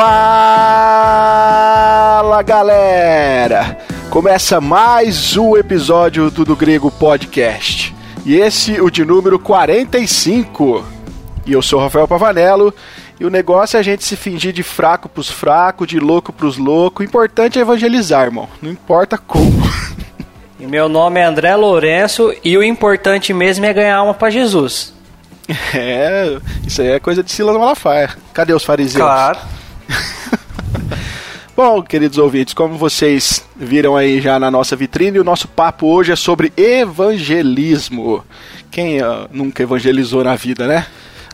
Fala galera! Começa mais um episódio do Do Grego Podcast. E esse o de número 45. E eu sou Rafael Pavanello. E o negócio é a gente se fingir de fraco pros fracos, de louco pros loucos. O importante é evangelizar, irmão. Não importa como. E meu nome é André Lourenço e o importante mesmo é ganhar alma para Jesus. É, isso aí é coisa de Silas Malafaia. Cadê os fariseus? Claro. Bom, queridos ouvintes, como vocês viram aí já na nossa vitrine, o nosso papo hoje é sobre evangelismo. Quem uh, nunca evangelizou na vida, né?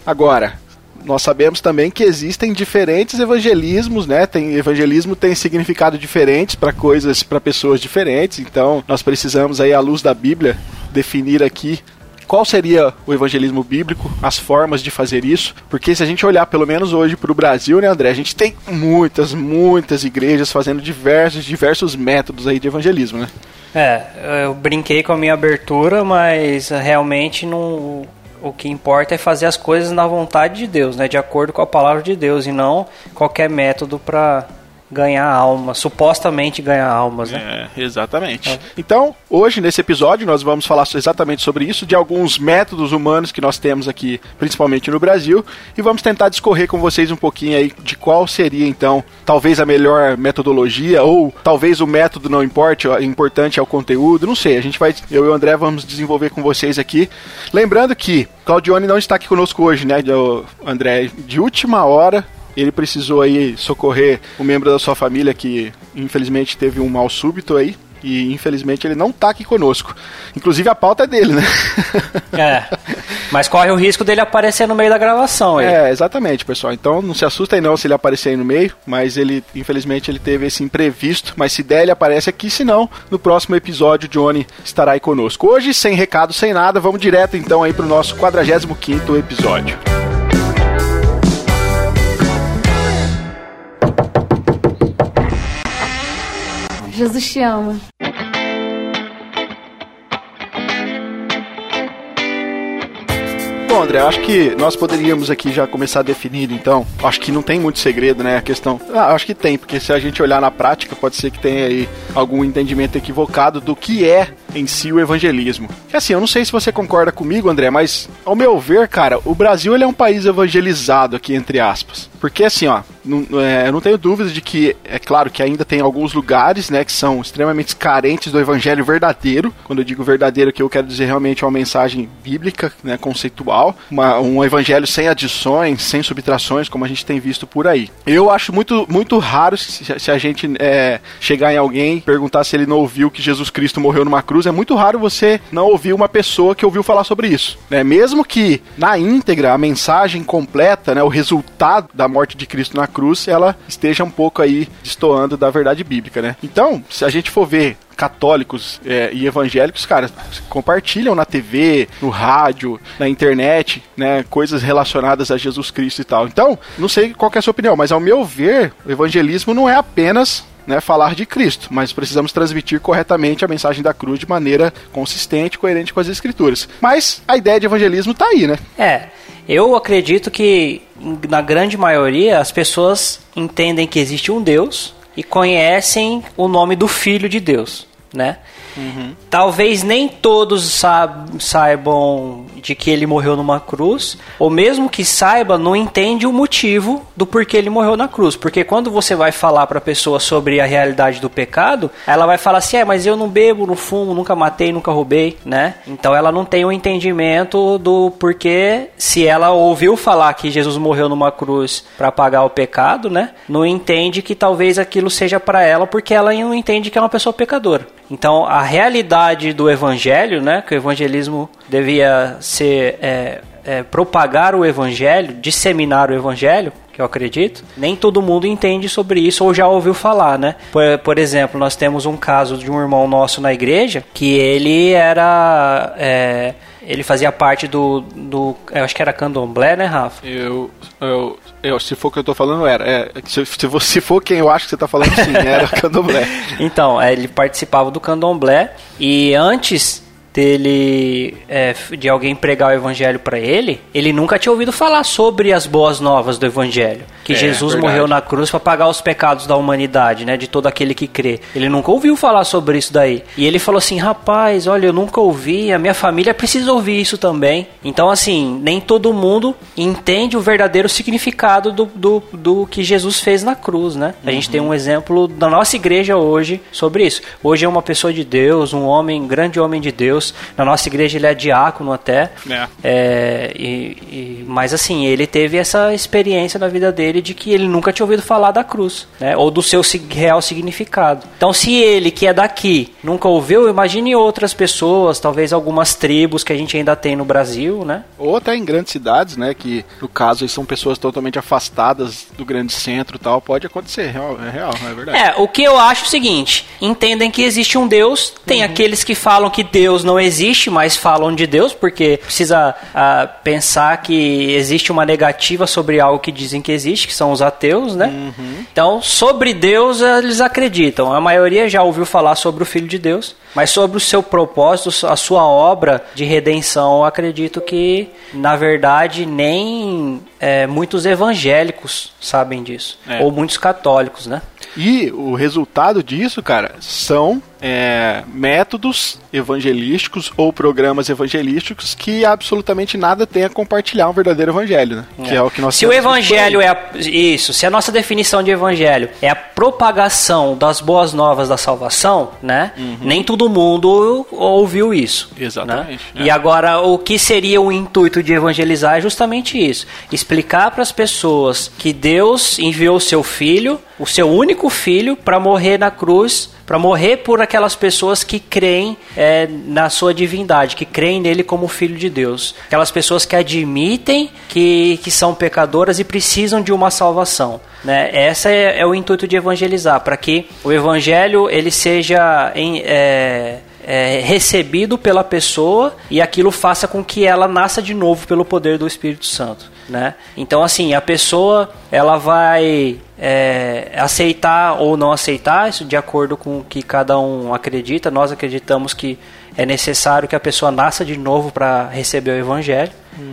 Agora, nós sabemos também que existem diferentes evangelismos, né? Tem evangelismo tem significado diferente para coisas, para pessoas diferentes. Então, nós precisamos aí à luz da Bíblia definir aqui qual seria o evangelismo bíblico, as formas de fazer isso, porque se a gente olhar pelo menos hoje para o Brasil, né, André, a gente tem muitas, muitas igrejas fazendo diversos, diversos métodos aí de evangelismo, né? É, eu brinquei com a minha abertura, mas realmente não o que importa é fazer as coisas na vontade de Deus, né? De acordo com a palavra de Deus e não qualquer método para ganhar almas, supostamente ganhar almas, né? É, exatamente. É. Então, hoje nesse episódio nós vamos falar exatamente sobre isso, de alguns métodos humanos que nós temos aqui, principalmente no Brasil, e vamos tentar discorrer com vocês um pouquinho aí de qual seria então, talvez a melhor metodologia ou talvez o método não importe, o importante é o conteúdo, não sei. A gente vai, eu e o André vamos desenvolver com vocês aqui. Lembrando que Claudione não está aqui conosco hoje, né, André, de última hora ele precisou aí socorrer um membro da sua família que infelizmente teve um mal súbito aí. E infelizmente ele não tá aqui conosco. Inclusive a pauta é dele, né? É. Mas corre o risco dele aparecer no meio da gravação aí. É, exatamente, pessoal. Então não se assustem não se ele aparecer aí no meio, mas ele, infelizmente, ele teve esse imprevisto. Mas se der, ele aparece aqui, se não, no próximo episódio, Johnny estará aí conosco. Hoje, sem recado, sem nada, vamos direto então aí pro nosso 45 episódio. Jesus te ama. Bom, André, acho que nós poderíamos aqui já começar a definir, então. Acho que não tem muito segredo, né? A questão. Ah, acho que tem, porque se a gente olhar na prática, pode ser que tenha aí algum entendimento equivocado do que é em si o evangelismo. Que assim, eu não sei se você concorda comigo, André, mas ao meu ver, cara, o Brasil ele é um país evangelizado aqui, entre aspas. Porque assim, ó, não, é, eu não tenho dúvidas de que, é claro que ainda tem alguns lugares, né, que são extremamente carentes do evangelho verdadeiro. Quando eu digo verdadeiro, que eu quero dizer realmente é uma mensagem bíblica, né, conceitual, uma, um evangelho sem adições, sem subtrações, como a gente tem visto por aí. Eu acho muito, muito raro se, se a gente é, chegar em alguém perguntar se ele não ouviu que Jesus Cristo morreu numa cruz. É muito raro você não ouvir uma pessoa que ouviu falar sobre isso, né? Mesmo que na íntegra a mensagem completa, né, o resultado da morte de Cristo na cruz, ela esteja um pouco aí destoando da verdade bíblica, né? Então, se a gente for ver católicos é, e evangélicos, cara, compartilham na TV, no rádio, na internet, né, coisas relacionadas a Jesus Cristo e tal. Então, não sei qual é a sua opinião, mas ao meu ver, o evangelismo não é apenas né, falar de Cristo, mas precisamos transmitir corretamente a mensagem da cruz de maneira consistente, coerente com as escrituras. Mas a ideia de evangelismo está aí, né? É, eu acredito que na grande maioria as pessoas entendem que existe um Deus e conhecem o nome do Filho de Deus, né? Uhum. Talvez nem todos saibam de que ele morreu numa cruz, ou mesmo que saiba, não entende o motivo do porquê ele morreu na cruz. Porque quando você vai falar para a pessoa sobre a realidade do pecado, ela vai falar assim: é, mas eu não bebo, não fumo, nunca matei, nunca roubei, né? Então ela não tem o um entendimento do porquê, se ela ouviu falar que Jesus morreu numa cruz para pagar o pecado, né? Não entende que talvez aquilo seja para ela porque ela não entende que é uma pessoa pecadora. Então, a realidade do evangelho, né, que o evangelismo devia ser é, é, propagar o evangelho, disseminar o evangelho, que eu acredito, nem todo mundo entende sobre isso ou já ouviu falar, né? Por, por exemplo, nós temos um caso de um irmão nosso na igreja que ele era. É, ele fazia parte do, do. Eu acho que era candomblé, né, Rafa? Eu. eu, eu se for o que eu tô falando, era. É, se, se, se for quem eu acho que você tá falando, sim, era candomblé. então, é, ele participava do candomblé e antes dele é, de alguém pregar o evangelho para ele, ele nunca tinha ouvido falar sobre as boas novas do evangelho, que É, Jesus verdade. morreu na cruz para pagar os pecados da humanidade, né, de todo aquele que crê. Ele nunca ouviu falar sobre isso daí. E ele falou assim: "Rapaz, olha, eu nunca ouvi, a minha família precisa ouvir isso também". Então assim, nem todo mundo entende o verdadeiro significado do, do, do que Jesus fez na cruz, né? A gente tem um exemplo da nossa igreja hoje sobre isso. Hoje é uma pessoa de Deus, um homem, um grande homem de Deus. Na nossa igreja ele é diácono até. É. É, e, e- mas assim, ele teve essa experiência na vida dele de que ele nunca tinha ouvido falar da cruz, né? Ou do seu real significado. Então, se ele, que é daqui, nunca ouviu, imagine outras pessoas, talvez algumas tribos que a gente ainda tem no Brasil, né? Ou até em grandes cidades, né? Que no caso são pessoas totalmente afastadas do grande centro e tal. Pode acontecer, é real, é real, é verdade. É, o que eu acho é o seguinte: entendem que existe um Deus, tem aqueles que falam que Deus não existe, mas falam de Deus, porque precisa ah, pensar que existe uma negativa sobre algo que dizem que existe, que são os ateus, né? Então, sobre Deus eles acreditam. A maioria já ouviu falar sobre o Filho de Deus, mas sobre o seu propósito, a sua obra de redenção, eu acredito que, na verdade, nem é, muitos evangélicos sabem disso. É. Ou muitos católicos, né? E o resultado disso, cara, são é, métodos evangelísticos ou programas evangelísticos que absolutamente nada tem a compartilhar um verdadeiro evangelho, né? Que é o que nós Se o evangelho é a, isso, se a nossa definição de evangelho é a propagação das boas novas da salvação, né? Nem todo mundo ouviu isso. Uhum. Exatamente, né? é. E agora o que seria o intuito de evangelizar é justamente isso: explicar para as pessoas que Deus enviou o seu filho, o seu único filho, para morrer na cruz para morrer por aquelas pessoas que creem é, na sua divindade, que creem nele como filho de Deus. Aquelas pessoas que admitem que, que são pecadoras e precisam de uma salvação. Né? Essa é, é o intuito de evangelizar, para que o evangelho ele seja em, é, é, recebido pela pessoa e aquilo faça com que ela nasça de novo pelo poder do Espírito Santo. Né? Então, assim, a pessoa ela vai é, aceitar ou não aceitar isso de acordo com o que cada um acredita. Nós acreditamos que é necessário que a pessoa nasça de novo para receber o Evangelho,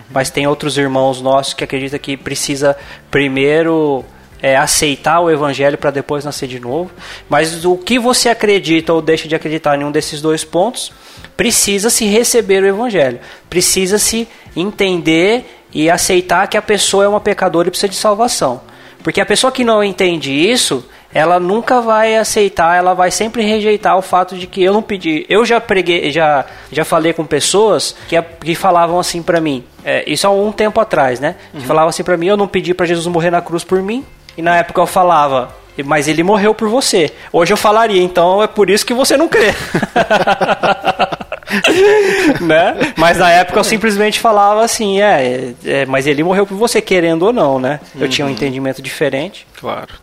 mas tem outros irmãos nossos que acreditam que precisa primeiro é, aceitar o evangelho para depois nascer de novo. Mas o que você acredita ou deixa de acreditar em um desses dois pontos, precisa se receber o evangelho. Precisa se entender e aceitar que a pessoa é uma pecadora e precisa de salvação. Porque a pessoa que não entende isso, ela nunca vai aceitar, ela vai sempre rejeitar o fato de que eu não pedi. Eu já preguei, já, já falei com pessoas que, que falavam assim para mim, é, isso há um tempo atrás, né? Que falavam assim para mim, eu não pedi para Jesus morrer na cruz por mim. E na época eu falava, mas ele morreu por você. Hoje eu falaria, então é por isso que você não crê. né? Mas na época eu simplesmente falava assim, é, é, mas ele morreu por você, querendo ou não, né? Eu tinha um entendimento diferente. Claro.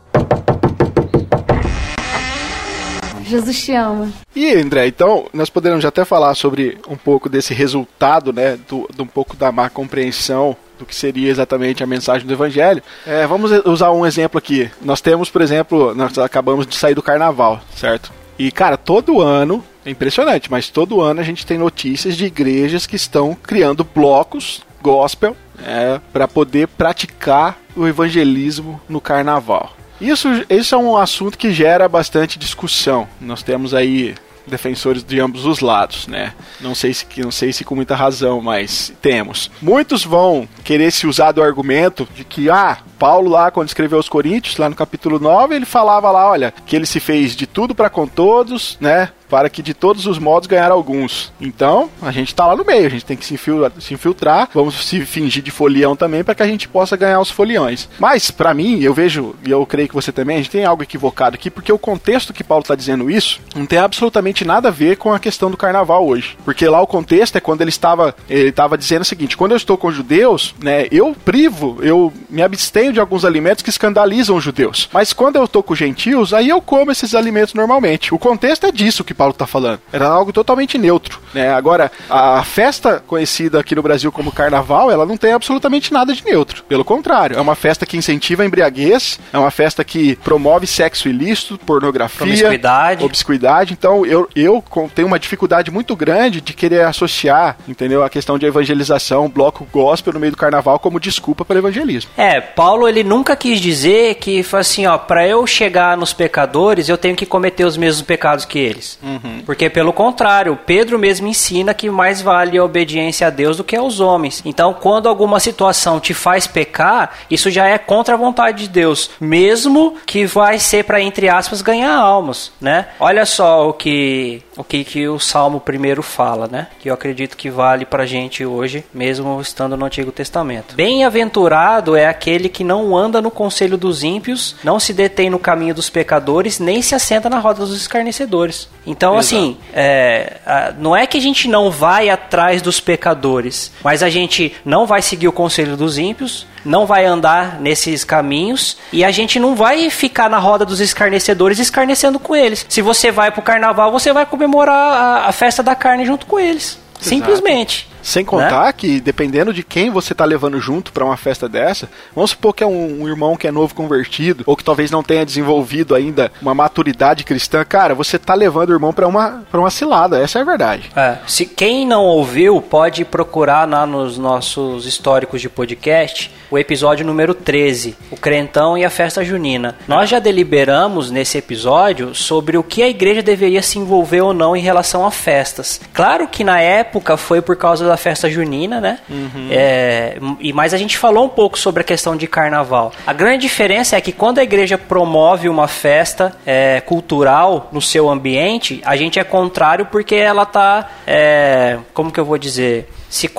Jesus te ama. E André, então nós poderíamos até falar sobre um pouco desse resultado, né, do, de um pouco da má compreensão do que seria exatamente a mensagem do Evangelho. É, vamos usar um exemplo aqui. Nós temos, por exemplo, nós acabamos de sair do Carnaval, certo? E cara, todo ano é impressionante, mas todo ano a gente tem notícias de igrejas que estão criando blocos gospel é, para poder praticar o evangelismo no Carnaval. Isso, isso é um assunto que gera bastante discussão. Nós temos aí defensores de ambos os lados, né? Não sei se não sei se com muita razão, mas temos. Muitos vão querer se usar do argumento de que ah, Paulo lá quando escreveu aos Coríntios, lá no capítulo 9, ele falava lá, olha, que ele se fez de tudo para com todos, né? Para que de todos os modos ganhar alguns. Então, a gente tá lá no meio, a gente tem que se infiltrar, se infiltrar vamos se fingir de folião também para que a gente possa ganhar os foliões. Mas, para mim, eu vejo, e eu creio que você também, a gente tem algo equivocado aqui, porque o contexto que Paulo tá dizendo isso não tem absolutamente nada a ver com a questão do carnaval hoje. Porque lá o contexto é quando ele estava, ele estava dizendo o seguinte: quando eu estou com judeus, né, eu privo, eu me abstenho abstenho de alguns alimentos que escandalizam os judeus. Mas quando eu tô com gentios, aí eu como esses alimentos normalmente. O contexto é disso que Paulo está falando. Era algo totalmente neutro. Né? Agora, a festa conhecida aqui no Brasil como carnaval, ela não tem absolutamente nada de neutro. Pelo contrário, é uma festa que incentiva a embriaguez, é uma festa que promove sexo ilícito, pornografia, obscuridade. obscuridade. Então, eu, eu tenho uma dificuldade muito grande de querer associar, entendeu, a questão de evangelização, bloco gospel no meio do carnaval como desculpa para evangelismo. É, Paulo ele nunca quis dizer que foi assim, ó, para eu chegar nos pecadores, eu tenho que cometer os mesmos pecados que eles. Uhum. Porque pelo contrário, Pedro mesmo ensina que mais vale a obediência a Deus do que aos homens. Então, quando alguma situação te faz pecar, isso já é contra a vontade de Deus, mesmo que vai ser para entre aspas ganhar almas, né? Olha só o que o que, que o Salmo primeiro fala, né? Que eu acredito que vale pra gente hoje, mesmo estando no Antigo Testamento. Bem-aventurado é aquele que não anda no conselho dos ímpios, não se detém no caminho dos pecadores, nem se assenta na roda dos escarnecedores. Então, Exato. assim, é, não é que a gente não vai atrás dos pecadores, mas a gente não vai seguir o conselho dos ímpios, não vai andar nesses caminhos e a gente não vai ficar na roda dos escarnecedores escarnecendo com eles. Se você vai pro carnaval, você vai comemorar a, a festa da carne junto com eles. Simplesmente. Sem contar né? que, dependendo de quem você tá levando junto para uma festa dessa, vamos supor que é um, um, irmão que é novo convertido, ou que talvez não tenha desenvolvido ainda uma maturidade cristã, cara, você tá levando o irmão para uma, pra uma cilada, essa é a verdade. É, se quem não ouviu, pode procurar lá nos nossos históricos de podcast o episódio número 13, o Crentão e a Festa Junina. Nós já deliberamos nesse episódio sobre o que a igreja deveria se envolver ou não em relação a festas. Claro que na época foi por causa da festa junina, né? Uhum. É, e mais a gente falou um pouco sobre a questão de carnaval. A grande diferença é que quando a igreja promove uma festa é, cultural no seu ambiente, a gente é contrário porque ela está, é, como que eu vou dizer? Se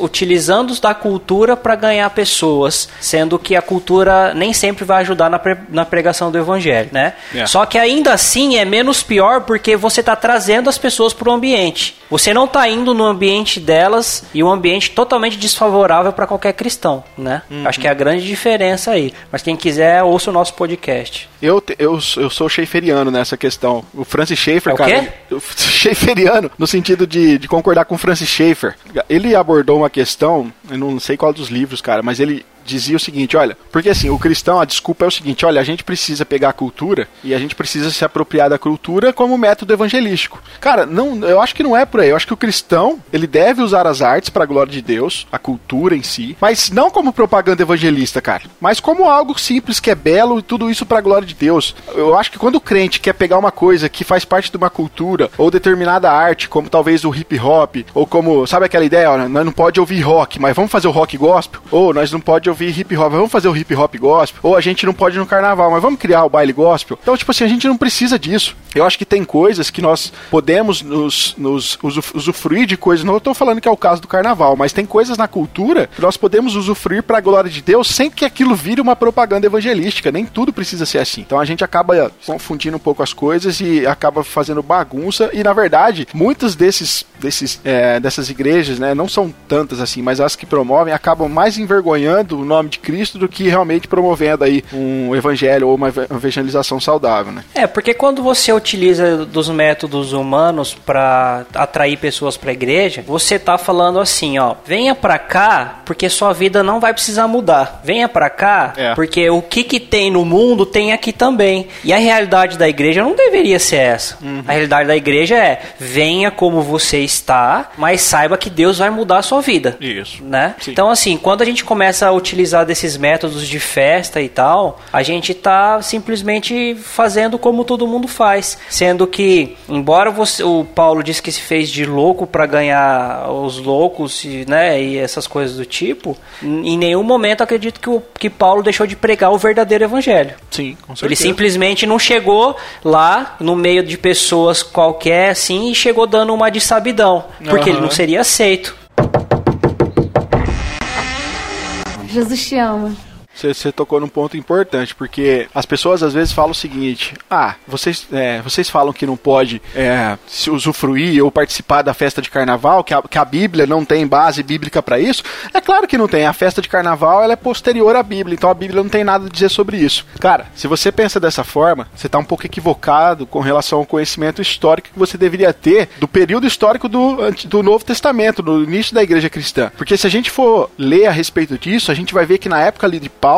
utilizando da cultura para ganhar pessoas, sendo que a cultura nem sempre vai ajudar na, pre na pregação do evangelho, né? Yeah. Só que ainda assim é menos pior porque você está trazendo as pessoas para o ambiente. Você não está indo no ambiente delas e um ambiente totalmente desfavorável para qualquer cristão, né? Uhum. Acho que é a grande diferença aí. Mas quem quiser, ouça o nosso podcast. Eu, eu, eu sou schaeferiano nessa questão. O Francis Schaeffer, é o cara. Quê? Schaeferiano, no sentido de, de concordar com o Francis Schaeffer ele abordou uma questão, eu não sei qual dos livros, cara, mas ele dizia o seguinte, olha, porque assim, o cristão, a desculpa é o seguinte, olha, a gente precisa pegar a cultura e a gente precisa se apropriar da cultura como método evangelístico. Cara, não, eu acho que não é por aí. Eu acho que o cristão, ele deve usar as artes para a glória de Deus, a cultura em si, mas não como propaganda evangelista, cara, mas como algo simples que é belo e tudo isso para a glória de Deus. Eu acho que quando o crente quer pegar uma coisa que faz parte de uma cultura ou determinada arte, como talvez o hip hop, ou como, sabe aquela ideia, olha, nós não pode ouvir rock, mas vamos fazer o rock gospel, ou nós não pode ouvir hip hop, vamos fazer o hip hop gospel, ou a gente não pode ir no carnaval, mas vamos criar o baile gospel. Então, tipo assim, a gente não precisa disso. Eu acho que tem coisas que nós podemos nos, nos usufruir de coisas, não estou falando que é o caso do carnaval, mas tem coisas na cultura que nós podemos usufruir para a glória de Deus sem que aquilo vire uma propaganda evangelística. Nem tudo precisa ser assim. Então a gente acaba confundindo um pouco as coisas e acaba fazendo bagunça. E na verdade, muitas desses, desses, é, dessas igrejas, né, não são tantas assim, mas as que promovem acabam mais envergonhando o nome de Cristo do que realmente promovendo aí um evangelho ou uma evangelização saudável, né? É, porque quando você utiliza dos métodos humanos para atrair pessoas para a igreja, você tá falando assim, ó, venha para cá porque sua vida não vai precisar mudar. Venha para cá é. porque o que que tem no mundo tem aqui também. E a realidade da igreja não deveria ser essa. Uhum. A realidade da igreja é venha como você está, mas saiba que Deus vai mudar a sua vida. Isso. Né? Então assim, quando a gente começa a utilizar desses métodos de festa e tal, a gente tá simplesmente fazendo como todo mundo faz, sendo que embora você, o Paulo disse que se fez de louco para ganhar os loucos, né, e essas coisas do tipo, em nenhum momento acredito que o que Paulo deixou de pregar o verdadeiro evangelho. Sim, com certeza. Ele simplesmente não chegou lá no meio de pessoas qualquer assim e chegou dando uma de sabidão, porque uhum. ele não seria aceito. Jesus te ama. Você tocou num ponto importante, porque as pessoas às vezes falam o seguinte: ah, vocês, é, vocês falam que não pode é, se usufruir ou participar da festa de carnaval, que a, que a Bíblia não tem base bíblica para isso. É claro que não tem. A festa de carnaval ela é posterior à Bíblia, então a Bíblia não tem nada a dizer sobre isso. Cara, se você pensa dessa forma, você está um pouco equivocado com relação ao conhecimento histórico que você deveria ter do período histórico do, do Novo Testamento, no início da igreja cristã. Porque se a gente for ler a respeito disso, a gente vai ver que na época ali de Paulo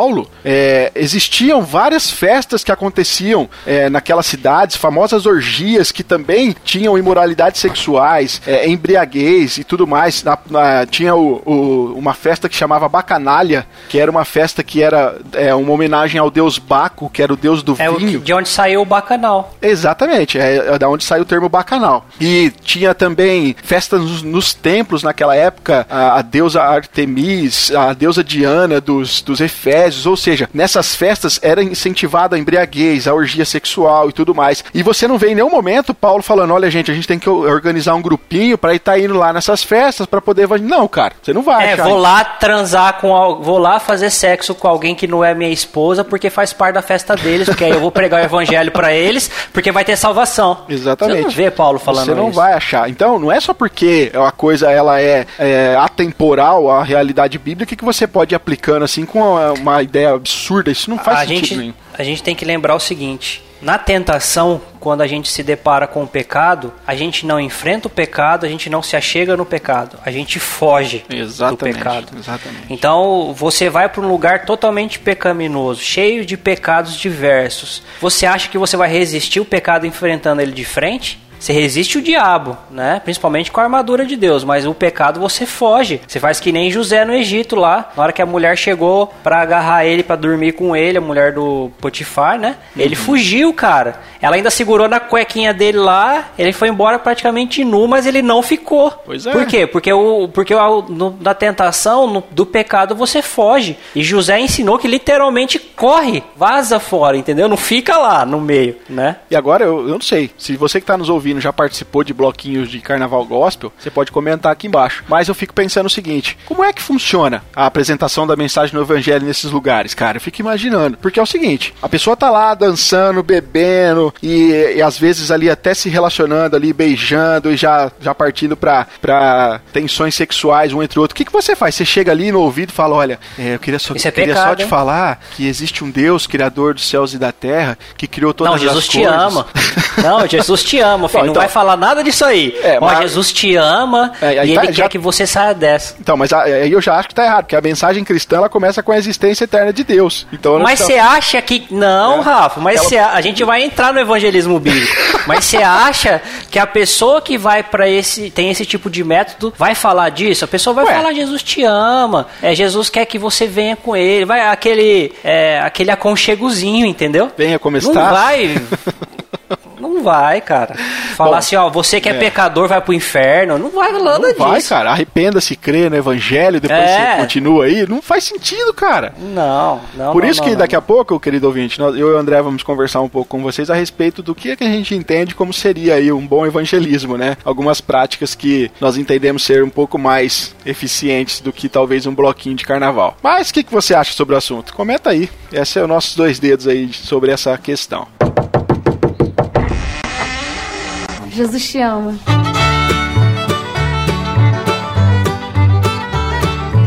é, existiam várias festas que aconteciam é, naquelas cidades, famosas orgias que também tinham imoralidades sexuais, é, embriaguez e tudo mais. Na, na, tinha o, o, uma festa que chamava Bacanalha, que era uma festa que era é, uma homenagem ao deus Baco, que era o deus do é vinho. de onde saiu o bacanal. Exatamente, é, é da onde saiu o termo bacanal. E tinha também festas nos, nos templos naquela época, a, a, deusa Artemis, a deusa Diana dos, dos Efésios, ou seja, nessas festas era incentivada a embriaguez, a orgia sexual e tudo mais. E você não vê em nenhum momento Paulo falando, olha gente, a gente tem que organizar um grupinho para estar tá indo lá nessas festas para poder... Não, cara, você não vai. É, vou lá transar com... Vou lá fazer sexo com alguém que não é minha esposa porque faz parte da festa deles, porque aí eu vou pregar o evangelho para eles, porque vai ter salvação. Exatamente. Você não vê Paulo falando Você não isso. vai achar. Então, não é só porque a coisa ela é, é atemporal à realidade bíblica que você pode ir aplicando assim com uma, uma ideia absurda. Isso não faz a sentido gente, nenhum. A gente tem que lembrar o seguinte: na tentação, quando a gente se depara com o pecado, a gente não enfrenta o pecado, a gente não se achega no pecado, a gente foge exatamente, do pecado. Exatamente. Então você vai para um lugar totalmente pecaminoso, cheio de pecados diversos. Você acha que você vai resistir o pecado enfrentando ele de frente? Você resiste o diabo, né? Principalmente com a armadura de Deus, mas o pecado você foge. Você faz que nem José no Egito lá, na hora que a mulher chegou para agarrar ele para dormir com ele, a mulher do Potifar, né? Ele uhum. fugiu, cara. Ela ainda segurou na cuequinha dele lá, ele foi embora praticamente nu, mas ele não ficou. Pois é. Por quê? Porque o porque o, no, da tentação, no, do pecado você foge. E José ensinou que literalmente corre, vaza fora, entendeu? Não fica lá no meio, né? E agora eu, eu não sei, se você que tá nos ouvindo já participou de bloquinhos de carnaval gospel, você pode comentar aqui embaixo. Mas eu fico pensando o seguinte: como é que funciona a apresentação da mensagem do evangelho nesses lugares, cara? Eu fico imaginando. Porque é o seguinte: a pessoa tá lá dançando, bebendo e, e às vezes ali até se relacionando ali, beijando e já, já partindo pra, pra tensões sexuais um entre o outro. O que, que você faz? Você chega ali no ouvido e fala: olha, é, eu queria só, Isso é queria pecado, só te hein? falar que existe um Deus, criador dos céus e da terra, que criou todas Não, as Jesus coisas. te ama. Não, Jesus te ama, filho. Não então- vai falar nada disso aí. É, Ó, mas- Jesus te ama É, e tá- ele já- quer que você saia dessa. Então, mas a- aí eu já acho que tá errado, porque a mensagem cristã ela começa com a existência eterna de Deus. Então, Mas você acha que. Não, É. Rafa, mas Ela- você a... gente vai entrar no evangelismo bíblico. mas você acha que a pessoa que vai pra esse. tem esse tipo de método vai falar disso? A pessoa vai Ué. falar, Jesus te ama. É, Jesus quer que você venha com ele. Vai aquele. É, aquele aconchegozinho, entendeu? Venha como está. Não vai, cara. Falar Bom, assim, ó, você que é, é. pecador vai pro inferno. Não vai nada Não vai, disso. cara. Arrependa-se, crê no evangelho, depois É. você continua aí. Não faz sentido, cara. Não, não. Por não, isso não, que daqui a pouco, querido ouvinte, nós- eu e o André vamos conversar um pouco com vocês a respeito do que, é que a gente entende como seria aí um bom evangelismo, né? Algumas práticas que nós entendemos ser um pouco mais eficientes do que talvez um bloquinho de carnaval. Mas o que, que você acha sobre o assunto? Comenta aí. Esses são os nossos dois dedos aí sobre essa questão. Jesus te ama.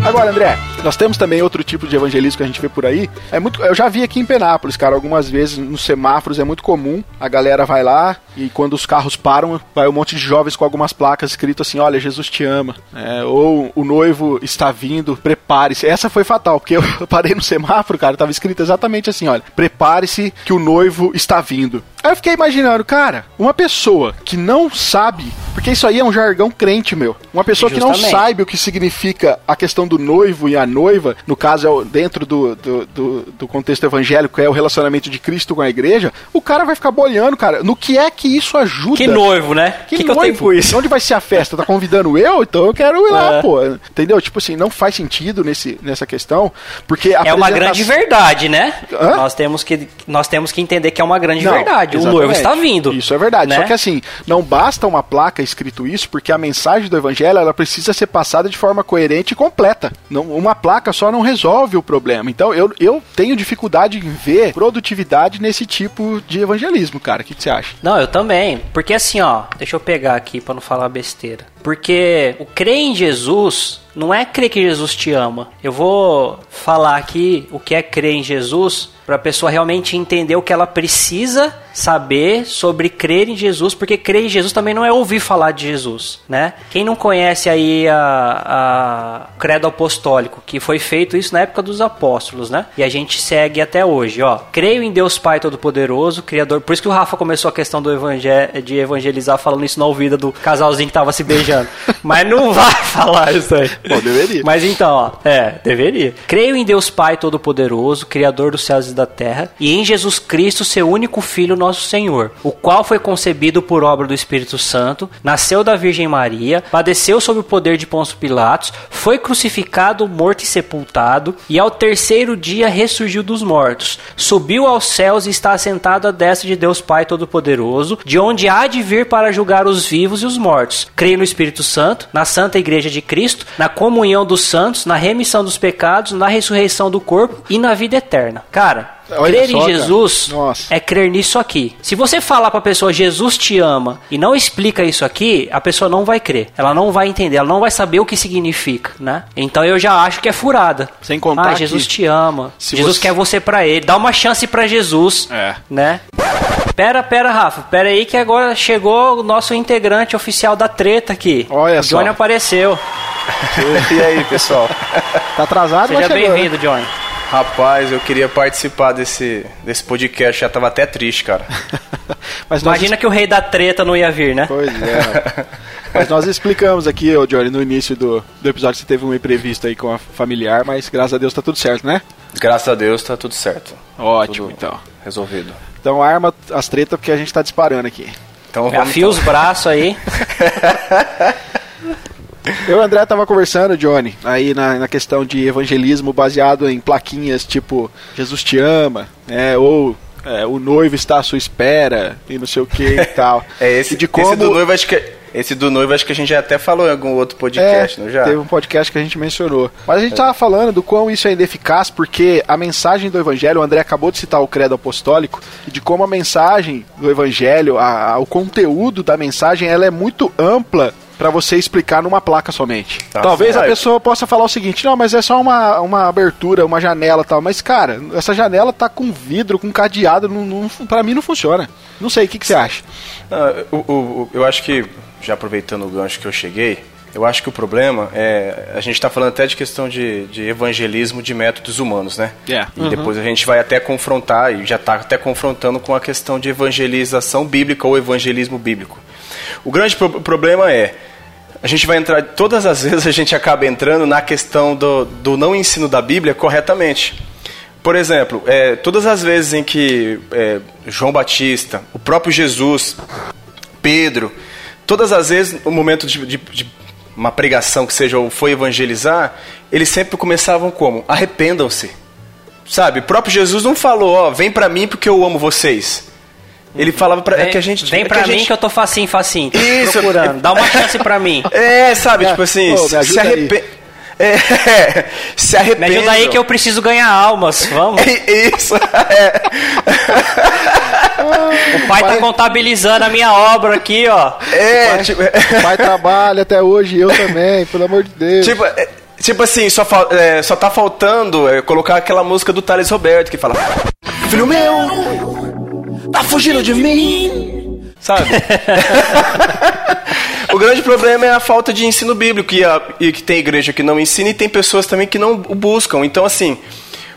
Agora, André, nós temos também outro tipo de evangelismo que a gente vê por aí. É muito, eu já vi aqui em Penápolis, cara, algumas vezes nos semáforos é muito comum. A galera vai lá e quando os carros param, vai um monte de jovens com algumas placas escrito assim: "Olha, Jesus te ama", É, ou "O noivo está vindo, prepare-se". Essa foi fatal, porque eu parei no semáforo, cara, tava escrito exatamente assim, olha: "Prepare-se que o noivo está vindo". Aí eu fiquei imaginando, cara, uma pessoa que não sabe, porque isso aí é um jargão crente, meu. Uma pessoa que não sabe o que significa a questão do noivo e a noiva, no caso, é dentro do, do, do, do contexto evangélico, é o relacionamento de Cristo com a igreja, o cara vai ficar boiando, cara. No que é que isso ajuda? Que noivo, né? O que, que, eu tenho noivo? com isso? Onde vai ser a festa? Tá convidando eu? Então eu quero ir lá, É. pô. Entendeu? Tipo assim, não faz sentido nesse, nessa questão, porque a É uma grande verdade, né? Hã? Nós temos, que, nós temos que entender que é uma grande Não, verdade. O exatamente. noivo está vindo. Isso é verdade. né? Só que assim, não basta uma placa escrito isso, porque a mensagem do evangelho ela precisa ser passada de forma coerente e completa. Não, uma placa só não resolve o problema. Então eu, eu tenho dificuldade em ver produtividade nesse tipo de evangelismo, cara. O que, que você acha? Não, eu também. Porque assim, ó, deixa eu pegar aqui para não falar besteira. Porque o crer em Jesus não é crer que Jesus te ama. Eu vou falar aqui o que é crer em Jesus para a pessoa realmente entender o que ela precisa saber sobre crer em Jesus, porque crer em Jesus também não é ouvir falar de Jesus, né? Quem não conhece aí a, a credo apostólico, que foi feito isso na época dos apóstolos, né? E a gente segue até hoje, ó. Creio em Deus Pai Todo-Poderoso, Criador. Por isso que o Rafa começou a questão do evangel de evangelizar falando isso na ouvida do casalzinho que tava se beijando. Mas não vai falar isso aí. Bom, deveria. Mas então, ó, é, deveria. Creio em Deus Pai Todo-Poderoso, Criador dos céus e da terra, e em Jesus Cristo, seu único Filho, nosso Senhor, o qual foi concebido por obra do Espírito Santo, nasceu da Virgem Maria, padeceu sob o poder de Pôncio Pilatos, foi crucificado, morto e sepultado, e ao terceiro dia ressurgiu dos mortos, subiu aos céus e está assentado à destra de Deus Pai Todo-Poderoso, de onde há de vir para julgar os vivos e os mortos. Creio no Espírito Santo, na Santa Igreja de Cristo, na comunhão dos santos, na remissão dos pecados, na ressurreição do corpo e na vida eterna. Cara, Olha crer só, em. Jesus é crer nisso aqui. Se você falar pra pessoa Jesus te ama e não explica isso aqui, a pessoa não vai crer. Ela não vai entender, ela não vai saber o que significa, né? Então eu já acho que é furada. Sem contar ah, Jesus te ama. Jesus você- quer você pra ele. Dá uma chance pra Jesus, É. né? Pera, pera, Rafa. Pera aí que agora chegou o nosso integrante oficial da treta aqui. Olha o Johnny só. apareceu. E aí, pessoal? Tá atrasado, Seja né? bem-vindo, Johnny. Rapaz, eu queria participar desse, desse podcast, já tava até triste, cara. Mas nós Imagina que o rei da treta não ia vir, né? Pois é. mas nós explicamos aqui, ô Johnny, no início do, do episódio, você teve um imprevisto aí com a familiar, mas graças a Deus tá tudo certo, né? Graças a Deus tá tudo certo. Ótimo, Tudo então. Resolvido. Então arma as tretas porque a gente tá disparando aqui. Então vamos. Afia os braços aí. Eu e o André tava conversando, Johnny, aí na, na questão de evangelismo baseado em plaquinhas tipo Jesus te ama, né? Ou é, o noivo está à sua espera e não sei o que e tal. É esse, e de como esse do noivo acho que esse do noivo acho que a gente já até falou em algum outro podcast, é, não já? Teve um podcast que a gente mencionou. Mas a gente tava falando do quão isso é ainda eficaz, porque a mensagem do Evangelho, o André acabou de citar o credo apostólico, e de como a mensagem do Evangelho, a- a- o conteúdo da mensagem, ela é muito ampla para você explicar numa placa somente. Tá Talvez a certo. pessoa possa falar o seguinte, não, mas é só uma, uma abertura, uma janela e tal. Mas, cara, essa janela tá com vidro, com cadeado, não, não, pra mim não funciona. Não sei, o que, que você acha? Ah, o- eu acho que, já aproveitando o gancho que eu cheguei, eu acho que o problema é. A gente está falando até de questão de, de evangelismo de métodos humanos, né? É. E depois a gente vai até confrontar, e já está até confrontando com a questão de evangelização bíblica ou evangelismo bíblico. O grande pro- problema é. A gente vai entrar, todas as vezes a gente acaba entrando na questão do, do não ensino da Bíblia corretamente. Por exemplo, é, todas as vezes em que é, João Batista, o próprio Jesus, Pedro, todas as vezes, no momento de, de- de uma pregação que seja ou foi evangelizar, eles sempre começavam como? Arrependam-se. Sabe? O próprio Jesus não falou, ó, vem pra mim porque eu amo vocês. Ele falava pra, é Vem, que a gente vem é pra que mim gente- que eu tô facinho, facinho. Isso, procurando. Dá uma chance pra mim. É, sabe, É, tipo assim, ô, me se arrepende. É, se Me arrependam. ajuda aí que eu preciso ganhar almas. Vamos. Isso, é. O pai tá contabilizando a minha obra aqui, ó. É, tipo, O pai trabalha até hoje, eu também, pelo amor de Deus. tipo, é, tipo assim, só, é, só tá faltando é, colocar aquela música do Thales Roberto que fala: Filho meu, tá fugindo de mim. Sabe? o grande problema é a falta de ensino bíblico e, a- e que tem igreja que não ensina e tem pessoas também que não o buscam. Então, assim,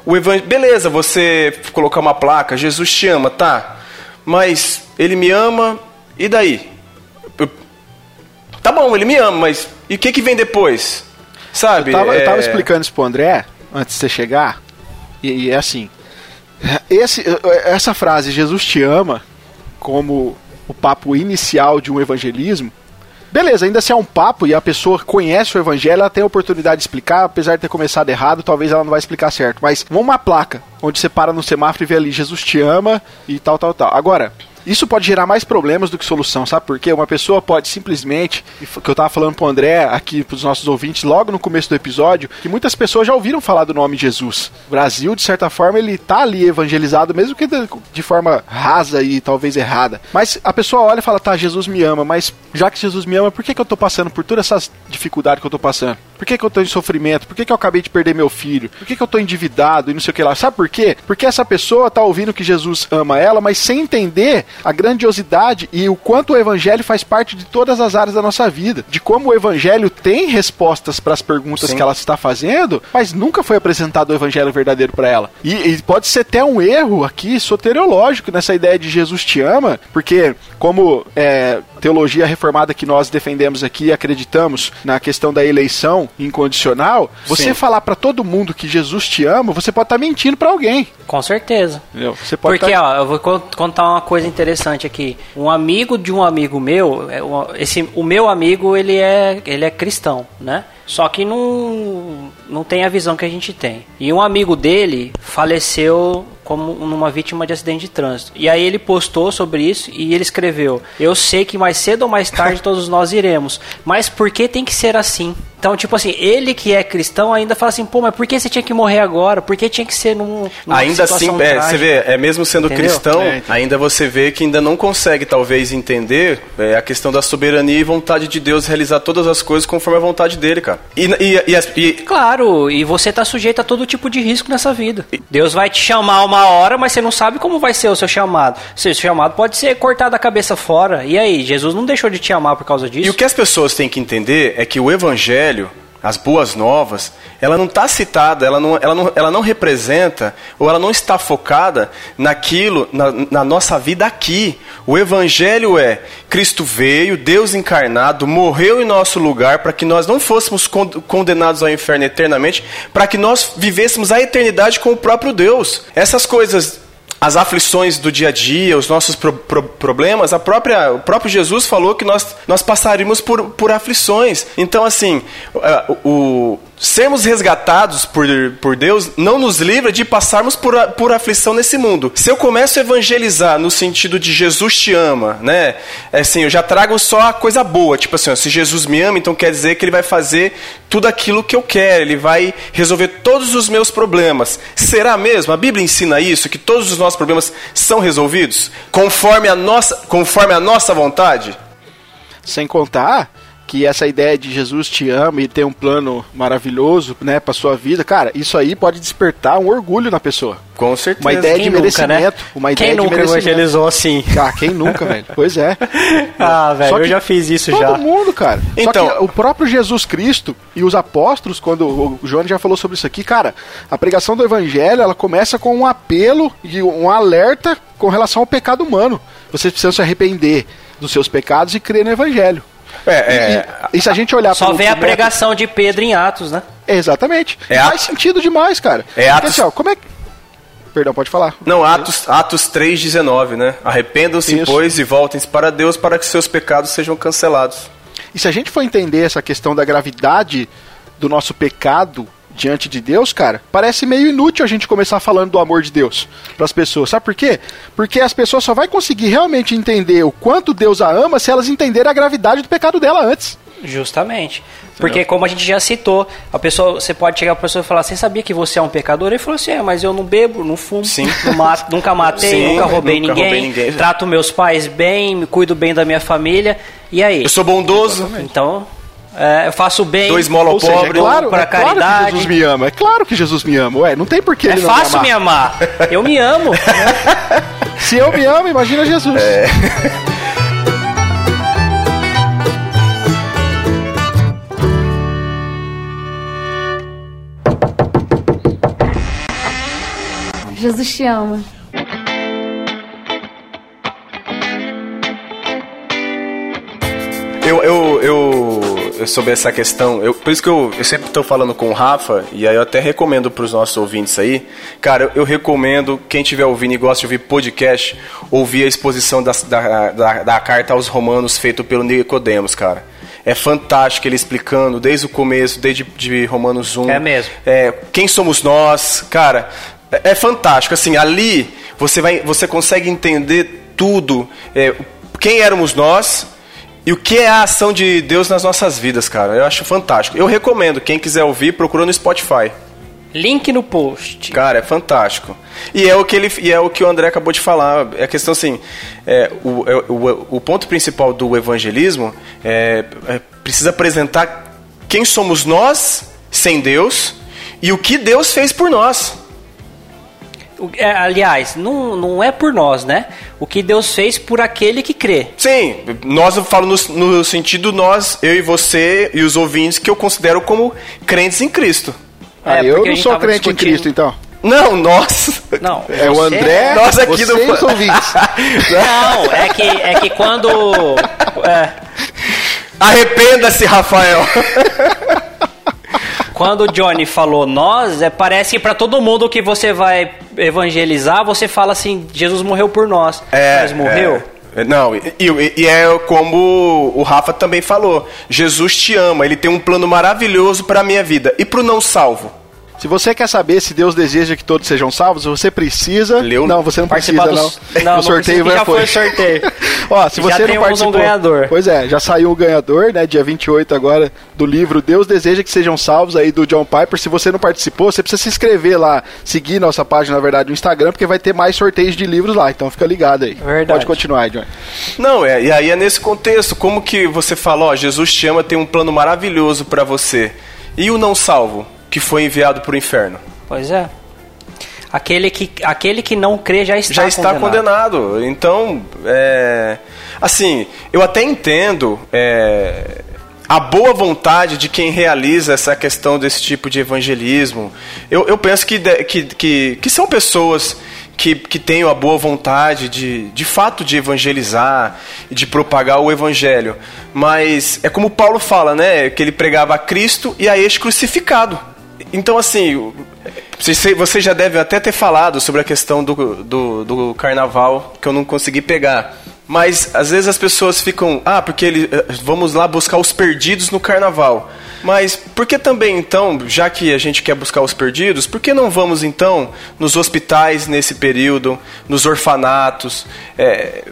o beleza, você colocar uma placa, Jesus te ama, tá? Mas ele me ama, e daí? Eu- Tá bom, ele me ama, mas e o que, que vem depois? Sabe? Eu tava, eu tava É, explicando isso pro André, antes de você chegar, e, e é assim, esse, essa frase, Jesus te ama, como o papo inicial de um evangelismo, beleza, ainda se é um papo e a pessoa conhece o evangelho, ela tem a oportunidade de explicar, apesar de ter começado errado, talvez ela não vai explicar certo, mas uma placa, onde você para no semáforo e vê ali, Jesus te ama e tal, tal, tal. Agora, Isso pode gerar mais problemas do que solução, sabe por quê? Uma pessoa pode simplesmente, que eu tava falando pro André aqui pros nossos ouvintes logo no começo do episódio, que muitas pessoas já ouviram falar do nome Jesus. O Brasil, de certa forma, ele tá ali evangelizado, mesmo que de, de forma rasa e talvez errada. Mas a pessoa olha e fala, tá, Jesus me ama, mas já que Jesus me ama, por que, que eu tô passando por todas essas dificuldades que eu tô passando? Por que, que eu tô em sofrimento? Por que, que eu acabei de perder meu filho? Por que, que eu tô endividado e não sei o que lá? Sabe por quê? Porque essa pessoa tá ouvindo que Jesus ama ela, mas sem entender a grandiosidade e o quanto o evangelho faz parte de todas as áreas da nossa vida. De como o evangelho tem respostas para as perguntas Sim. que ela está fazendo, mas nunca foi apresentado o evangelho verdadeiro para ela. E, e, pode ser até um erro aqui soteriológico nessa ideia de Jesus te ama, porque como é, teologia reformada que nós defendemos aqui e acreditamos na questão da eleição incondicional, você Sim. falar para todo mundo que Jesus te ama, você pode estar tá mentindo para alguém. Com certeza. Entendeu? Você pode Porque, tá... ó, eu vou contar uma coisa interessante aqui. Um amigo de um amigo meu, é, esse, o meu amigo, ele é, ele é cristão, né? Só que não, não tem a visão que a gente tem. E um amigo dele faleceu como numa vítima de acidente de trânsito. E aí ele postou sobre isso e ele escreveu: Eu sei que mais cedo ou mais tarde todos nós iremos, mas por que tem que ser assim? Então, tipo assim, ele que é cristão ainda fala assim, pô, mas por que você tinha que morrer agora? Por que tinha que ser num. Ainda assim, é, você vê, é mesmo sendo Entendeu? cristão, é. ainda você vê que ainda não consegue, talvez, entender é, a questão da soberania e vontade de Deus realizar todas as coisas conforme a vontade dele, cara. E, e, e, e... Claro, e você tá sujeito a todo tipo de risco nessa vida. Deus vai te chamar uma hora, mas você não sabe como vai ser o seu chamado. Seu chamado pode ser cortado a cabeça fora. E aí, Jesus não deixou de te amar por causa disso? E o que as pessoas têm que entender é que o Evangelho, as boas novas, ela não está citada, ela não, ela, não, ela não representa, ou ela não está focada naquilo, na, na nossa vida aqui. O Evangelho é: Cristo veio, Deus encarnado, morreu em nosso lugar para que nós não fôssemos condenados ao inferno eternamente, para que nós vivêssemos a eternidade com o próprio Deus. Essas coisas as aflições do dia a dia, os nossos pro, pro, problemas, a própria, o próprio Jesus falou que nós, nós passaríamos por, por aflições. Então, assim, o, o sermos resgatados por, por Deus não nos livra de passarmos por, por aflição nesse mundo. Se eu começo a evangelizar no sentido de Jesus te ama, né? É assim, eu já trago só a coisa boa. Tipo assim, ó, se Jesus me ama, então quer dizer que ele vai fazer tudo aquilo que eu quero, ele vai resolver todos os meus problemas. Será mesmo? A Bíblia ensina isso, que todos os nossos problemas são resolvidos conforme a nossa, conforme a nossa vontade? Sem contar que essa ideia de Jesus te ama e tem um plano maravilhoso, né, para sua vida, cara, isso aí pode despertar um orgulho na pessoa. Com certeza. Uma ideia quem de nunca, merecimento, né? uma quem ideia nunca de evangelizou assim? Ah, quem nunca, velho? Pois é. ah, velho, eu já fiz isso todo já. Todo mundo, cara. Então, Só que o próprio Jesus Cristo e os apóstolos, quando o João já falou sobre isso aqui, cara, a pregação do evangelho, ela começa com um apelo e um alerta com relação ao pecado humano. Vocês precisam se arrepender dos seus pecados e crer no evangelho. É, é, e, e, se a gente olhar Só vê a pregação de Pedro em Atos, né? Exatamente. É Faz sentido demais, cara. É Atos... Porque, assim, ó, como é que... Perdão, pode falar. Não, Atos, Atos 3,19, né? Arrependam-se, pois, e voltem-se para Deus para que seus pecados sejam cancelados. E se a gente for entender essa questão da gravidade do nosso pecado diante de Deus, cara, parece meio inútil a gente começar falando do amor de Deus para as pessoas. Sabe por quê? Porque as pessoas só vão conseguir realmente entender o quanto Deus a ama se elas entenderem a gravidade do pecado dela antes. Justamente. Porque como a gente já citou, a pessoa, você pode chegar a pessoa e falar, você sabia que você é um pecador? Ele falou assim, é, mas eu não bebo, não fumo, não mato, nunca matei, Sim, nunca, roubei, nunca ninguém, roubei ninguém, trato meus pais bem, cuido bem da minha família. E aí? Eu sou bondoso. Então, é, eu faço bem. Dois mola pobre, é claro, para é caridade. Claro que Jesus me ama. É claro que Jesus me ama. Ué, não tem por que é ele não me amar. É fácil me amar. Eu me amo. Se eu me amo, imagina Jesus. É. Jesus te ama. Eu, eu, eu, sobre essa questão, eu, por isso que eu, eu sempre estou falando com o Rafa, e aí eu até recomendo para os nossos ouvintes aí. Cara, eu, eu, recomendo, quem estiver ouvindo e gosta de ouvir podcast, ouvir a exposição da, da, da, da carta aos romanos feito pelo Nicodemos, cara. É fantástico ele explicando desde o começo, desde de Romanos 1. É mesmo. É, quem somos nós, cara, é, é fantástico. Assim, ali você, vai, você consegue entender tudo, é, quem éramos nós e o que é a ação de Deus nas nossas vidas, cara. Eu acho fantástico. Eu recomendo, quem quiser ouvir, procura no Spotify. Link no post. Cara, é fantástico. E é o que ele, e é o que o André acabou de falar. É a questão assim, é, o, é, o, o ponto principal do evangelismo é, é precisa apresentar quem somos nós sem Deus e o que Deus fez por nós. É, aliás, não, não é por nós, né? O que Deus fez por aquele que crê. Sim, nós eu falo no, no sentido nós, eu e você e os ouvintes que eu considero como crentes em Cristo. Ah, eu não sou crente discutindo... em Cristo, então. Não, nós. Não. É o André. Nós aqui do os ouvintes. Não, é que, é que quando. É... Arrependa-se, Rafael. Quando o Johnny falou nós, é, parece que para todo mundo que você vai evangelizar, você fala assim: Jesus morreu por nós. É, Mas morreu? É. Não, e, e, é como o Rafa também falou: Jesus te ama, ele tem um plano maravilhoso para a minha vida. E para o não salvo? Se você quer saber se Deus deseja que todos sejam salvos, você precisa. Leu? Não, você não precisa, dos... não. não. O sorteio já foi. sorteio. Ó, se você já não participou. Um ganhador. Pois é, já saiu o ganhador, né? Dia 28 agora, do livro Deus Deseja que Sejam Salvos, aí do John Piper. Se você não participou, você precisa se inscrever lá, seguir nossa página, na verdade, no Instagram, porque vai ter mais sorteios de livros lá. Então fica ligado aí. Verdade. Pode continuar, John. Não, é, e aí é nesse contexto, como que você fala, ó, Jesus te ama, tem um plano maravilhoso para você. E o não salvo, que foi enviado para o inferno? Pois é. Aquele que, aquele que não crê já está já está condenado. condenado. Então, é, assim, eu até entendo é, a boa vontade de quem realiza essa questão desse tipo de evangelismo. Eu, eu penso que, que, que, que são pessoas que, que tenham a boa vontade de, de fato de evangelizar e de propagar o evangelho. Mas é como Paulo fala, né? Que ele pregava a Cristo e a este crucificado. Então, assim, você já deve até ter falado sobre a questão do, do, do, carnaval, que eu não consegui pegar. Mas às vezes as pessoas ficam, ah, porque ele, eh, vamos lá buscar os perdidos no carnaval. Mas por que também então, já que a gente quer buscar os perdidos, por que não vamos então nos hospitais nesse período, nos orfanatos? É,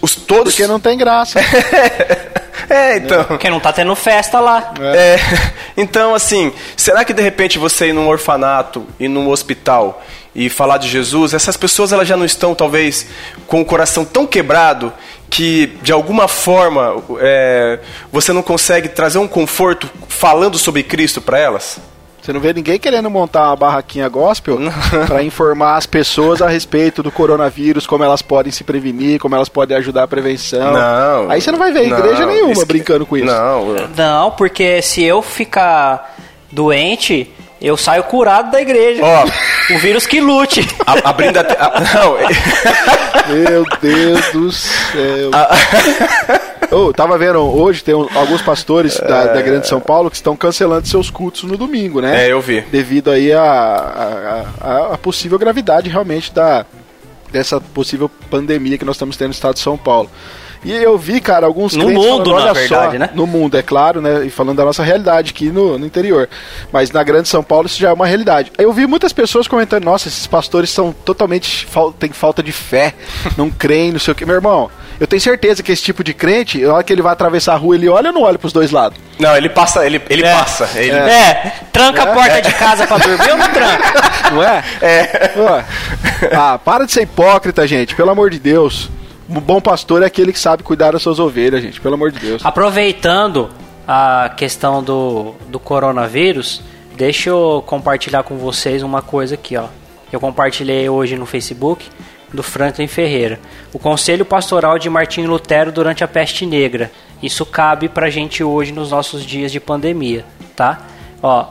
os todos. Porque não tem graça. É, então. Porque não tá tendo festa lá. É. Então, assim, será que de repente você ir num orfanato e num hospital e falar de Jesus, essas pessoas elas já não estão talvez com o coração tão quebrado que de alguma forma é, você não consegue trazer um conforto falando sobre Cristo para elas? Você não vê ninguém querendo montar uma barraquinha gospel para informar as pessoas a respeito do coronavírus, como elas podem se prevenir, como elas podem ajudar a prevenção. Não. Aí você não vai ver igreja não, nenhuma brincando com isso. Não. Não, porque se eu ficar doente, eu saio curado da igreja. Ó, o vírus que lute. A, abrindo a, a, não. Meu Deus do céu. Oh, tava vendo, hoje tem alguns pastores da, da, Grande São Paulo que estão cancelando seus cultos no domingo, né? É, eu vi. Devido aí a, a, a, a possível gravidade realmente da, dessa possível pandemia que nós estamos tendo no estado de São Paulo. E eu vi, cara, alguns no mundo, falando, na verdade, só, né? No mundo, é claro, né? E falando da nossa realidade aqui no, no interior. Mas na Grande São Paulo isso já é uma realidade. Eu vi muitas pessoas comentando, nossa, esses pastores são totalmente. tem falta de fé, não creem, não sei o que. Meu irmão, eu tenho certeza que esse tipo de crente, na hora que ele vai atravessar a rua, ele olha ou não olha pros dois lados? Não, ele passa, ele, ele é. passa. Ele... É. é. tranca é. a porta de casa pra dormir ou não tranca? Não é? É. Ué. Ah, para de ser hipócrita, gente, pelo amor de Deus. Um bom pastor é aquele que sabe cuidar das suas ovelhas, gente, pelo amor de Deus. Aproveitando a questão do, do coronavírus, deixa eu compartilhar com vocês uma coisa aqui, ó. Eu compartilhei hoje no Facebook do Franklin Ferreira. O Conselho Pastoral de Martim Lutero durante a Peste Negra. Isso cabe pra gente hoje nos nossos dias de pandemia, tá? Ó,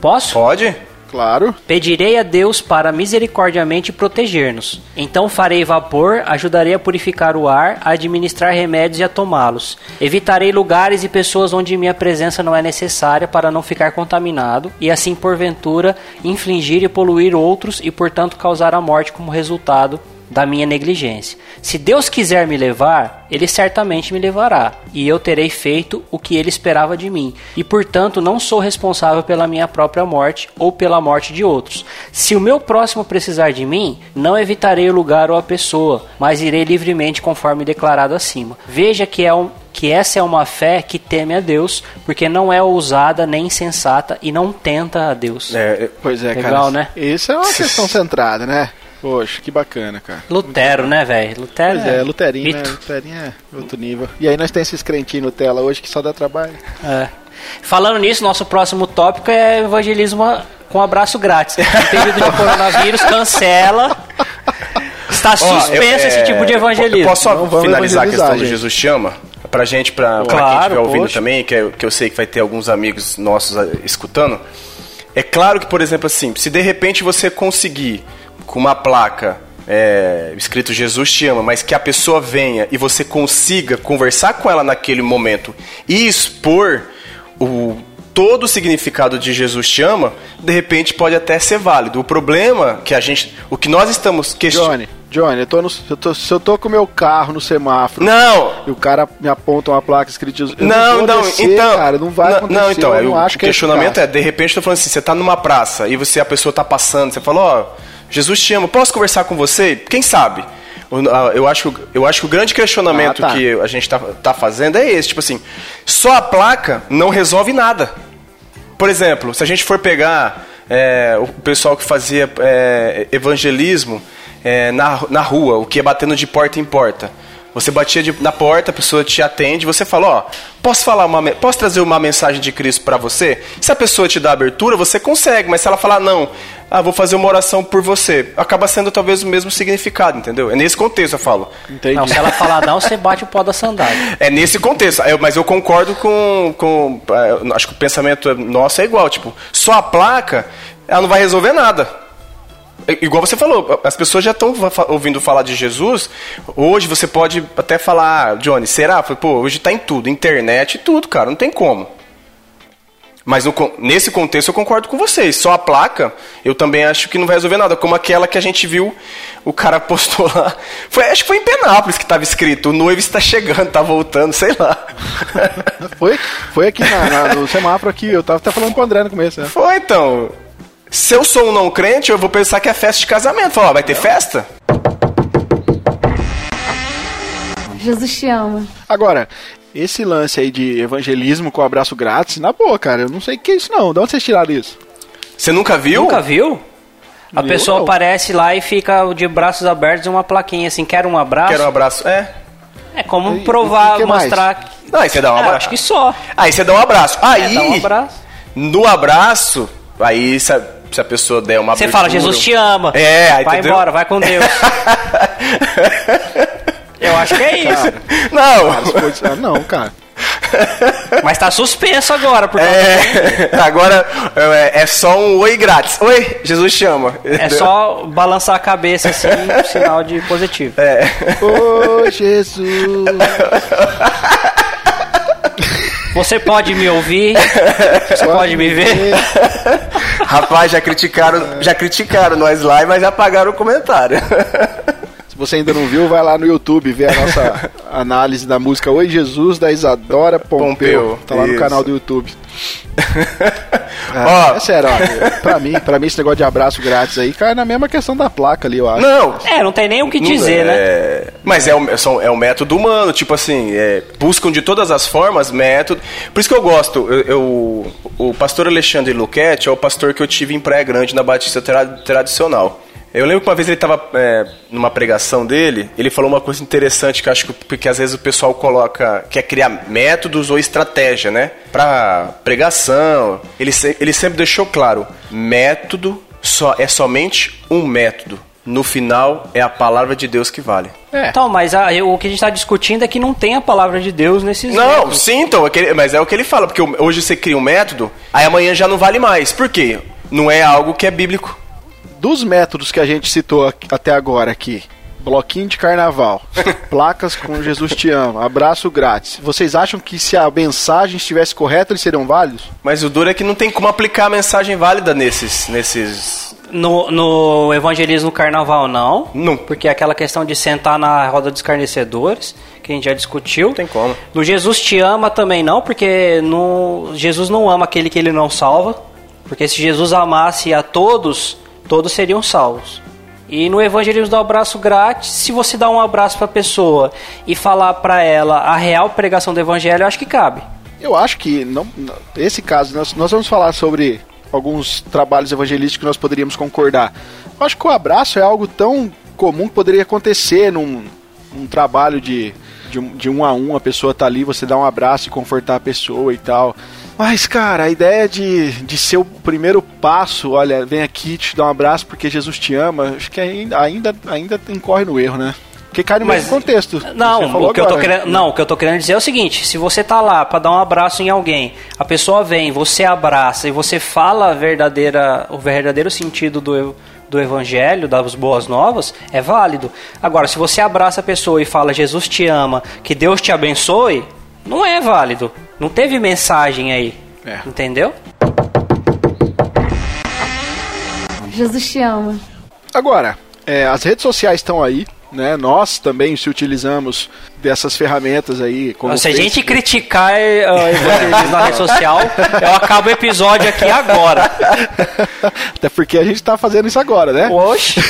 posso? Pode. Claro. Pedirei a Deus para misericordiamente proteger-nos. Então farei vapor, ajudarei a purificar o ar, a administrar remédios e a tomá-los. Evitarei lugares e pessoas onde minha presença não é necessária para não ficar contaminado e assim porventura infligir e poluir outros e portanto causar a morte como resultado da minha negligência. Se Deus quiser me levar, ele certamente me levará, e eu terei feito o que ele esperava de mim, e portanto não sou responsável pela minha própria morte ou pela morte de outros. Se o meu próximo precisar de mim, não evitarei o lugar ou a pessoa, mas irei livremente conforme declarado acima. Veja que é um que essa é uma fé que teme a Deus, porque não é ousada nem insensata e não tenta a Deus. É, pois é, Legal, cara. né? Isso é uma questão centrada, né? Poxa, que bacana, cara. Lutero, né, velho? Lutero Pois é, Luterinho, né? Luterinho é outro nível. E aí nós temos esses crentinhos Nutella hoje que só dá trabalho. É. Falando nisso, nosso próximo tópico é evangelismo com abraço grátis. Em período de coronavírus, cancela. Está Ó, suspenso eu- esse é, tipo de evangelismo. eu Posso só finalizar a questão do gente. Jesus te ama? Pra gente, pra, pra Claro, quem estiver ouvindo poxa. também, que, eu- que eu sei que vai ter alguns amigos nossos ah, escutando. É claro que, por exemplo, assim, se de repente você conseguir com uma placa é, escrito Jesus te ama, mas que a pessoa venha e você consiga conversar com ela naquele momento e expor o todo o significado de Jesus te ama, de repente pode até ser válido. O problema que a gente, o que nós estamos questionando Johnny, Johnny, eu tô no, eu tô, se eu tô com o meu carro no semáforo Não, e o cara me aponta uma placa escrita Jesus, eu Não, vou não, descer, então. cara, não vai não, acontecer. Não, então, eu não o acho que é questionamento é, eficaz. de repente, eu tô falando assim, você tá numa praça e você a pessoa tá passando, você fala, ó, Jesus te ama, posso conversar com você? Quem sabe? O- a- Eu acho, eu acho que o grande questionamento Ah, tá. que a gente tá, tá fazendo é esse, tipo assim, só a placa não resolve nada. Por exemplo, se a gente for pegar é, o pessoal que fazia é, evangelismo é, na, na rua, o que é batendo de porta em porta. Você batia de- na porta, a pessoa te atende, você fala, ó, posso falar uma, posso trazer uma mensagem de Cristo para você? Se a pessoa te dá abertura, você consegue, mas se ela falar não, ah, vou fazer uma oração por você, acaba sendo talvez o mesmo significado, entendeu? É nesse contexto eu falo. Entendi. Não, se ela falar não, você bate o pó da sandália. É nesse contexto, Eu- mas eu concordo com, com. eh, Acho que o pensamento nosso é igual. Tipo, só a placa, ela não vai resolver nada. I- Igual você falou, as pessoas já estão ouvindo falar de Jesus. Hoje você pode até falar, ah, Johnny, será? Pô, hoje tá em tudo, internet e tudo, cara, não tem como. Mas no nesse contexto eu concordo com vocês. Só a placa, eu também acho que não vai resolver nada. Como aquela que a gente viu, o cara postou lá. Foi, acho que foi em Penápolis que estava escrito: o noivo está chegando, tá voltando, sei lá. Foi, foi aqui na- na- no semáforo aqui, eu tava até falando com o André no começo, né? Foi então. Se eu sou um não crente, eu vou pensar que é festa de casamento. Falar, ó, vai ter festa? Jesus te ama. Agora, esse lance aí de evangelismo com abraço grátis, na boa, cara, eu não sei o que é isso não. De onde vocês tiraram isso? Você nunca viu? Nunca viu? A Viu, pessoa não. aparece lá e fica de braços abertos e uma plaquinha assim, quer um abraço? Quero um abraço. É. É como E- provar, e mais? mostrar. que- Não, aí você dá um É, abraço. acho que só. Aí você dá um abraço. Aí, É, dá um abraço. no abraço, aí a, se a pessoa der uma Você fala, Jesus te ama. É, aí Vai entendeu? embora, vai com Deus. Eu acho que é isso. Não. Ah, não, cara. Mas tá suspenso agora, por É, agora é, é só um oi grátis. Oi, Jesus te ama. É só balançar a cabeça assim, sinal de positivo. É. Ô, Jesus. Você pode me ouvir, você pode me ver. Rapaz, já criticaram, já criticaram nós lá, mas já apagaram o comentário. Se você ainda não viu, vai lá no YouTube ver a nossa análise da música Oi Jesus, da Isadora Pompeu. Pompeu, Tá lá no isso. canal do YouTube. Ó. É, é sério, ó, pra mim, pra mim esse negócio de abraço grátis aí cai na mesma questão da placa ali, eu acho. Não, É, não tem nem o que Não- dizer, né? é, Mas é o, são- é o método humano, tipo assim, é, buscam de todas as formas método. Por isso que eu gosto, eu, eu- o pastor Alexandre Luquete é o pastor que eu tive em Praia Grande na Batista tra- Tradicional. Eu lembro que uma vez ele estava numa pregação dele, ele falou uma coisa interessante que eu acho que porque às vezes o pessoal coloca, quer criar métodos ou estratégia, né? Pra pregação. Ele, se- ele sempre deixou claro: método só é somente um método. No final é a palavra de Deus que vale. É. Então, mas a- o que a gente está discutindo é que não tem a palavra de Deus nesses Não, métodos. sim, então, é mas é o que ele fala, porque hoje você cria um método, aí amanhã já não vale mais. Por quê? Não é algo que é bíblico. Dos métodos que a gente citou aqui- até agora aqui, bloquinho de carnaval, placas com Jesus te ama, abraço grátis. Vocês acham que se a mensagem estivesse correta, eles seriam válidos? Mas o duro é que não tem como aplicar a mensagem válida nesses. nesses No, no evangelismo carnaval, não. Não. Porque é aquela questão de sentar na roda dos carnecedores, que a gente já discutiu. Não tem como. No Jesus te ama também não, porque no, Jesus não ama aquele que ele não salva. Porque se Jesus amasse a todos, todos seriam salvos. E no evangelismo do abraço grátis, se você dá um abraço para a pessoa e falar para ela a real pregação do evangelho, eu acho que cabe. Eu acho que não, caso nós, nós vamos falar sobre alguns trabalhos evangelísticos que nós poderíamos concordar. Eu acho que o abraço é algo tão comum que poderia acontecer num, num trabalho de, de, de, um a um, a pessoa tá ali, você dá um abraço e confortar a pessoa e tal. Mas, cara, a ideia de, de ser o primeiro passo, olha, vem aqui te dar um abraço porque Jesus te ama, acho que ainda, ainda, ainda incorre no erro, né? Porque cai no Mas, mesmo contexto. Não, o que agora, eu tô querendo, não, o que eu tô querendo dizer é o seguinte: se você tá lá para dar um abraço em alguém, a pessoa vem, você abraça e você fala a verdadeira, o verdadeiro sentido do, do evangelho, das boas novas, é válido. Agora, se você abraça a pessoa e fala Jesus te ama, que Deus te abençoe, não é válido. Não teve mensagem aí. É. Entendeu? Jesus te ama. Agora, é, as redes sociais estão aí, né? Nós também se utilizamos dessas ferramentas aí. Como Se a gente criticar uh, na rede social, eu acabo o episódio aqui agora. Até porque a gente está fazendo isso agora, né? Oxe!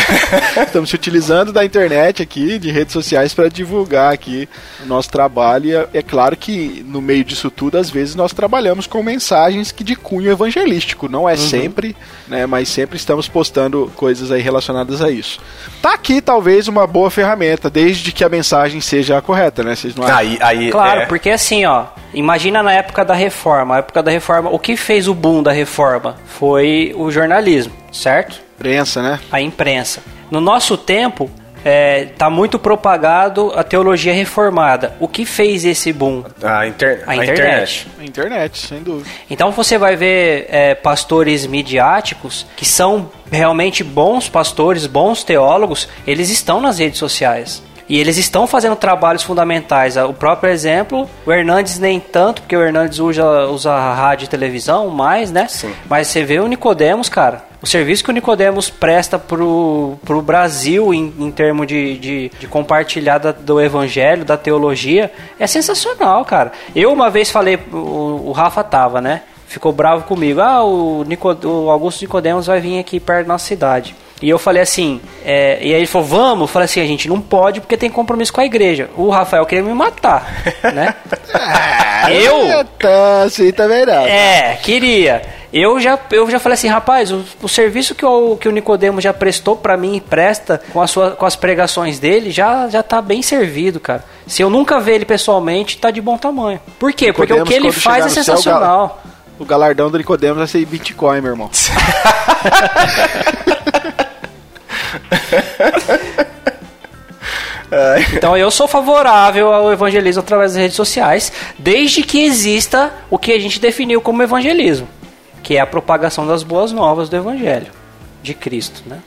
Estamos se utilizando da internet aqui, de redes sociais, para divulgar aqui o nosso trabalho. E é, é claro que no meio disso tudo, às vezes nós trabalhamos com mensagens que de cunho evangelístico. Não é uhum. sempre, né? Mas sempre estamos postando coisas aí relacionadas a isso. Tá aqui talvez uma boa ferramenta, desde que a mensagem seja a correta, né? Vocês não aí, aí, claro, é... porque assim, ó, imagina na época da reforma. A época da reforma, o que fez o boom da reforma foi o jornalismo, certo? Imprensa, né? A imprensa. No nosso tempo, é, tá muito propagado a teologia reformada. O que fez esse boom? A, inter a, a internet. internet. A internet, sem dúvida. Então você vai ver é, pastores midiáticos que são realmente bons pastores, bons teólogos, eles estão nas redes sociais. E eles estão fazendo trabalhos fundamentais. O próprio exemplo, o Hernandes nem tanto, porque o Hernandes usa, usa rádio e televisão mais, né? Sim. Mas você vê o Nicodemos, cara. O serviço que o Nicodemos presta pro, pro Brasil em, em termos de, de, de compartilhar da, do evangelho, da teologia, é sensacional, cara. Eu uma vez falei, o, o Rafa tava, né? Ficou bravo comigo. Ah, o, Nico, o Augusto Nicodemos vai vir aqui perto da nossa cidade. E eu falei assim, é, e aí ele falou, vamos? Eu falei assim, a gente não pode porque tem compromisso com a igreja. O Rafael queria me matar, né? ah, eu... Tá, assim também não. É, queria. Eu já, eu já falei assim, rapaz, o, o serviço que o, que o Nicodemo já prestou para mim e presta com, a sua, com as pregações dele já, já tá bem servido, cara. Se eu nunca ver ele pessoalmente, tá de bom tamanho. Por quê? Porque o que ele faz é sensacional. Céu, o galardão do Nicodemos vai ser Bitcoin, meu irmão. então eu sou favorável ao evangelismo através das redes sociais, desde que exista o que a gente definiu como evangelismo, que é a propagação das boas novas do evangelho de Cristo, né?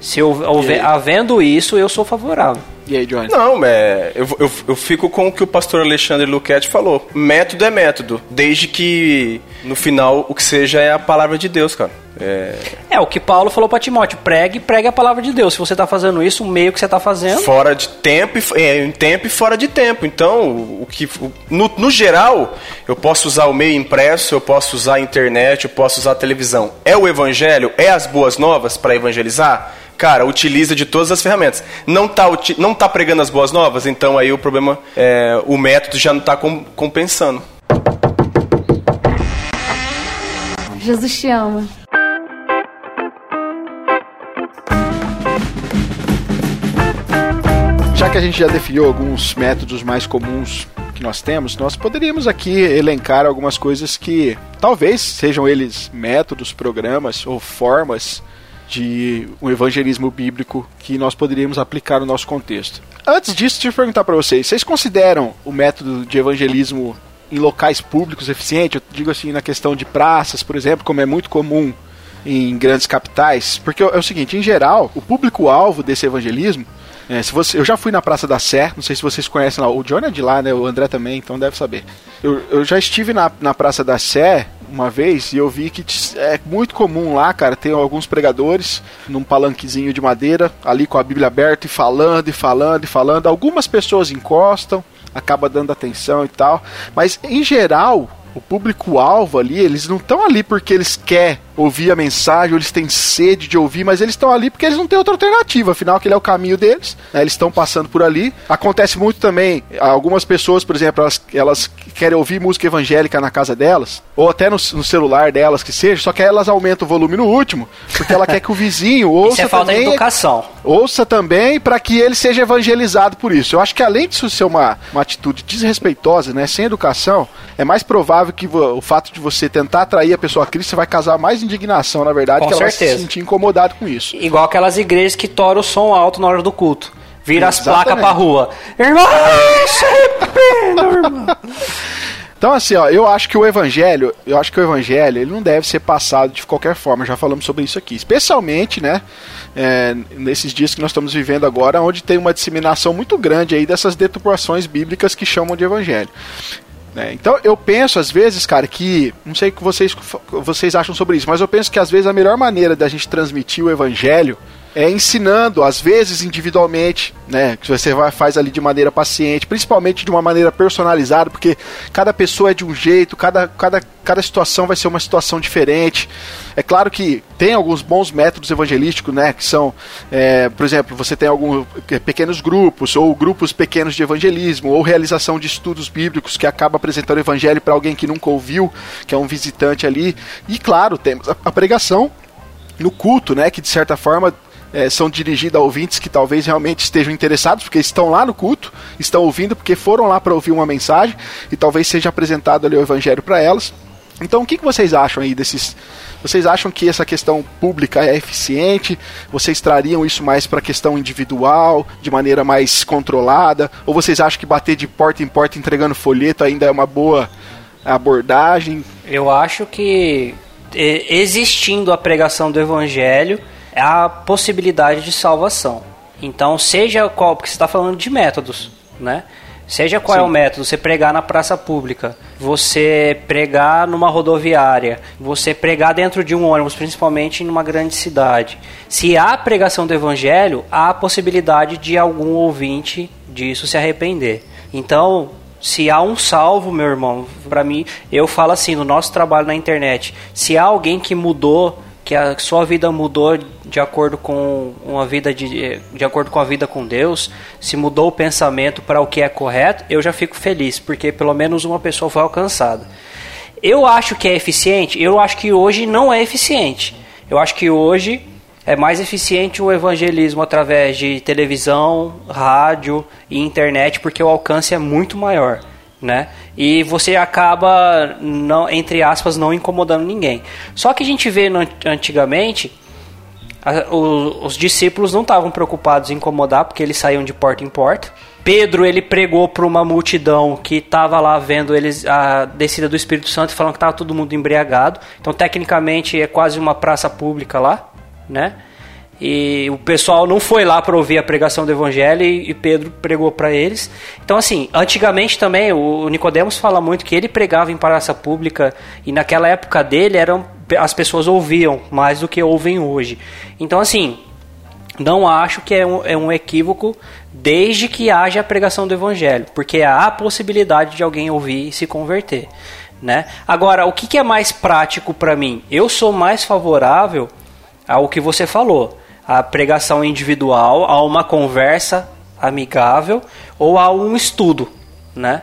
Se houver, havendo isso, eu sou favorável. E aí, Johnny? Não, é, eu, eu, eu fico com o que o pastor Alexandre Luquete falou. Método é método, desde que no final o que seja é a palavra de Deus, cara. É, é o que Paulo falou para Timóteo: pregue, pregue a palavra de Deus. Se você está fazendo isso, o meio que você está fazendo. Fora de tempo, é, em tempo e fora de tempo. Então, o que, no, no geral, eu posso usar o meio impresso, eu posso usar a internet, eu posso usar a televisão. É o evangelho? É as boas novas para evangelizar? Cara, utiliza de todas as ferramentas. Não tá, não tá pregando as boas novas, então aí o problema, é, o método já não está compensando. Jesus te ama. Já que a gente já definiu alguns métodos mais comuns que nós temos, nós poderíamos aqui elencar algumas coisas que talvez sejam eles métodos, programas ou formas de um evangelismo bíblico que nós poderíamos aplicar no nosso contexto. Antes disso, deixa eu perguntar para vocês: vocês consideram o método de evangelismo em locais públicos eficiente? Eu digo assim, na questão de praças, por exemplo, como é muito comum em grandes capitais, porque é o seguinte: em geral, o público-alvo desse evangelismo é, se você, eu já fui na Praça da Sé, não sei se vocês conhecem lá. O Johnny é de lá, né? O André também, então deve saber. Eu, eu já estive na, na Praça da Sé uma vez e eu vi que é muito comum lá, cara, tem alguns pregadores num palanquezinho de madeira, ali com a Bíblia aberta e falando e falando e falando. Algumas pessoas encostam, acaba dando atenção e tal, mas em geral o público-alvo ali, eles não estão ali porque eles querem ouvir a mensagem, ou eles têm sede de ouvir, mas eles estão ali porque eles não têm outra alternativa, afinal, aquele é o caminho deles, né? eles estão passando por ali. Acontece muito também, algumas pessoas, por exemplo, elas, elas querem ouvir música evangélica na casa delas, ou até no, no, celular delas, que seja, só que elas aumentam o volume no último, porque ela quer que o vizinho ouça isso é falta também, de educação. Ouça também para que ele seja evangelizado por isso. Eu acho que além disso ser uma, uma atitude desrespeitosa, né, sem educação, é mais provável que o fato de você tentar atrair a pessoa a Cristo, você vai causar mais indignação, na verdade, com que certeza. ela vai se sentir incomodado com isso. Igual aquelas igrejas que toram o som alto na hora do culto. Vira as placas pra rua. Irmão, irmão. Então, assim, ó, eu acho que o evangelho, eu acho que o evangelho, ele não deve ser passado de qualquer forma, já falamos sobre isso aqui. Especialmente, né, é, nesses dias que nós estamos vivendo agora, onde tem uma disseminação muito grande aí dessas deturpações bíblicas que chamam de evangelho. Né? Então eu penso às vezes, cara, que não sei o que vocês, vocês acham sobre isso, mas eu penso que às vezes a melhor maneira da gente transmitir o evangelho é ensinando, às vezes individualmente, né? Que você vai, faz ali de maneira paciente, principalmente de uma maneira personalizada, porque cada pessoa é de um jeito, cada, cada, cada situação vai ser uma situação diferente. É claro que tem alguns bons métodos evangelísticos, né? Que são, é, por exemplo, você tem alguns pequenos grupos, ou grupos pequenos de evangelismo, ou realização de estudos bíblicos que acaba apresentando o evangelho para alguém que nunca ouviu, que é um visitante ali. E claro, temos a, pregação no culto, né? Que de certa forma é, são dirigidas a ouvintes que talvez realmente estejam interessados, porque estão lá no culto, estão ouvindo, porque foram lá para ouvir uma mensagem e talvez seja apresentado ali o evangelho para elas. Então, o que, que vocês acham aí desses? Vocês acham que essa questão pública é eficiente? Vocês trariam isso mais para a questão individual, de maneira mais controlada? Ou vocês acham que bater de porta em porta entregando folheto ainda é uma boa abordagem? Eu acho que existindo a pregação do evangelho, a possibilidade de salvação. Então, seja qual, porque você está falando de métodos, né? Seja qual Sim. é o método, você pregar na praça pública, você pregar numa rodoviária, você pregar dentro de um ônibus, principalmente numa grande cidade. Se há pregação do evangelho, há a possibilidade de algum ouvinte disso se arrepender. Então, se há um salvo, meu irmão, para mim, eu falo assim, no nosso trabalho na internet, se há alguém que mudou que a sua vida mudou de acordo com uma vida de, de acordo com a vida com Deus, se mudou o pensamento para o que é correto, eu já fico feliz, porque pelo menos uma pessoa foi alcançada. Eu acho que é eficiente, eu acho que hoje não é eficiente. Eu acho que hoje é mais eficiente o evangelismo através de televisão, rádio e internet, porque o alcance é muito maior né? E você acaba, não, entre aspas, não incomodando ninguém. Só que a gente vê no, antigamente, a, o, os discípulos não estavam preocupados em incomodar, porque eles saíam de porta em porta. Pedro ele pregou para uma multidão que estava lá vendo eles a descida do Espírito Santo falando que estava todo mundo embriagado. Então, tecnicamente, é quase uma praça pública lá, né? E o pessoal não foi lá para ouvir a pregação do evangelho e, Pedro pregou para eles. Então, assim, antigamente também o Nicodemos fala muito que ele pregava em praça pública e naquela época dele eram as pessoas ouviam mais do que ouvem hoje. Então, assim, não acho que é um, é um equívoco desde que haja a pregação do evangelho, porque há a possibilidade de alguém ouvir e se converter. Né? Agora, o que, que é mais prático para mim? Eu sou mais favorável ao que você falou a pregação individual, a uma conversa amigável ou a um estudo, né?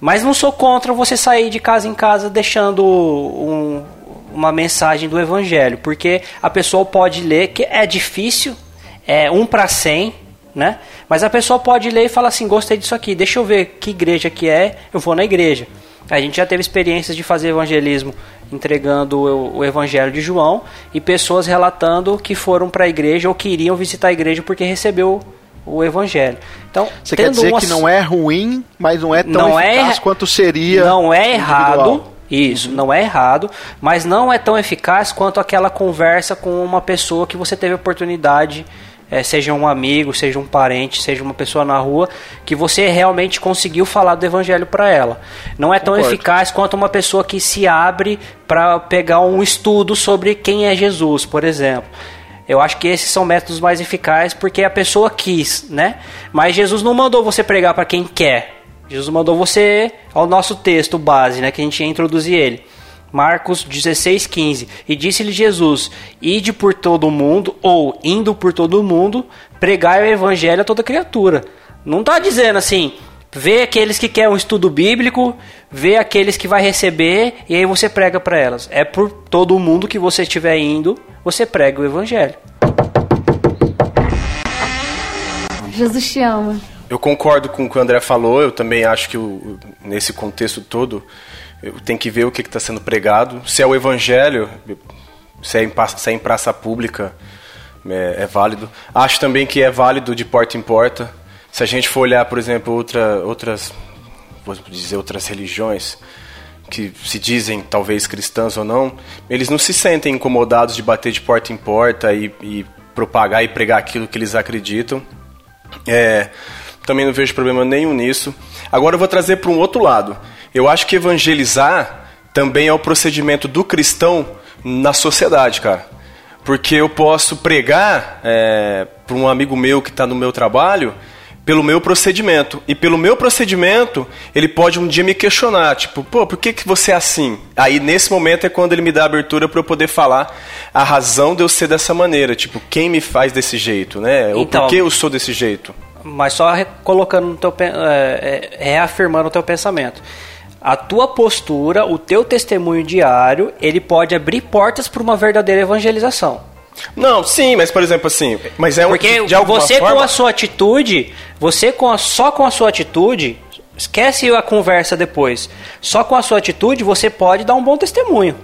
Mas não sou contra você sair de casa em casa deixando um, uma mensagem do evangelho, porque a pessoa pode ler que é difícil, é um para cem, né? Mas a pessoa pode ler e falar assim, gostei disso aqui, deixa eu ver que igreja que é, eu vou na igreja. A gente já teve experiências de fazer evangelismo entregando o, o Evangelho de João e pessoas relatando que foram para a igreja ou que iriam visitar a igreja porque recebeu o evangelho. Então, você quer dizer uma... que não é ruim, mas não é tão não é eficaz é... quanto seria. Não é errado. Isso, uhum. não é errado, mas não é tão eficaz quanto aquela conversa com uma pessoa que você teve oportunidade é, seja um amigo, seja um parente, seja uma pessoa na rua, que você realmente conseguiu falar do evangelho para ela. Não é tão Concordo. eficaz quanto uma pessoa que se abre para pegar um estudo sobre quem é Jesus, por exemplo. Eu acho que esses são métodos mais eficazes porque a pessoa quis, né? Mas Jesus não mandou você pregar para quem quer. Jesus mandou você ao nosso texto base, né, que a gente ia introduzir ele. Marcos 16:15. E disse-lhe Jesus: Ide por todo o mundo ou indo por todo o mundo, pregai o evangelho a toda criatura. Não está dizendo assim: vê aqueles que querem um estudo bíblico, vê aqueles que vai receber e aí você prega para elas. É por todo o mundo que você estiver indo, você prega o evangelho. Jesus te ama. Eu concordo com o que o André falou, eu também acho que o, nesse contexto todo tem que ver o que está sendo pregado. Se é o evangelho, se é em, se é em praça pública, é, é, válido. Acho também que é válido de porta em porta. Se a gente for olhar, por exemplo, outra, outras, vou dizer, outras religiões, que se dizem talvez cristãs ou não, eles não se sentem incomodados de bater de porta em porta e, e propagar e pregar aquilo que eles acreditam. É, também não vejo problema nenhum nisso. Agora eu vou trazer para um outro lado. Eu acho que evangelizar também é o procedimento do cristão na sociedade, cara. Porque eu posso pregar é, para um amigo meu que está no meu trabalho pelo meu procedimento. E pelo meu procedimento, ele pode um dia me questionar, tipo, pô, por que, que você é assim? Aí nesse momento é quando ele me dá a abertura para eu poder falar a razão de eu ser dessa maneira, tipo, quem me faz desse jeito, né? Ou então, por que eu sou desse jeito mas só colocando no teu, é, é, reafirmando o teu pensamento. A tua postura, o teu testemunho diário, ele pode abrir portas para uma verdadeira evangelização. Não, sim, mas por exemplo assim, mas é um, porque de você forma... com a sua atitude, você com a, só com a sua atitude, esquece a conversa depois. Só com a sua atitude você pode dar um bom testemunho.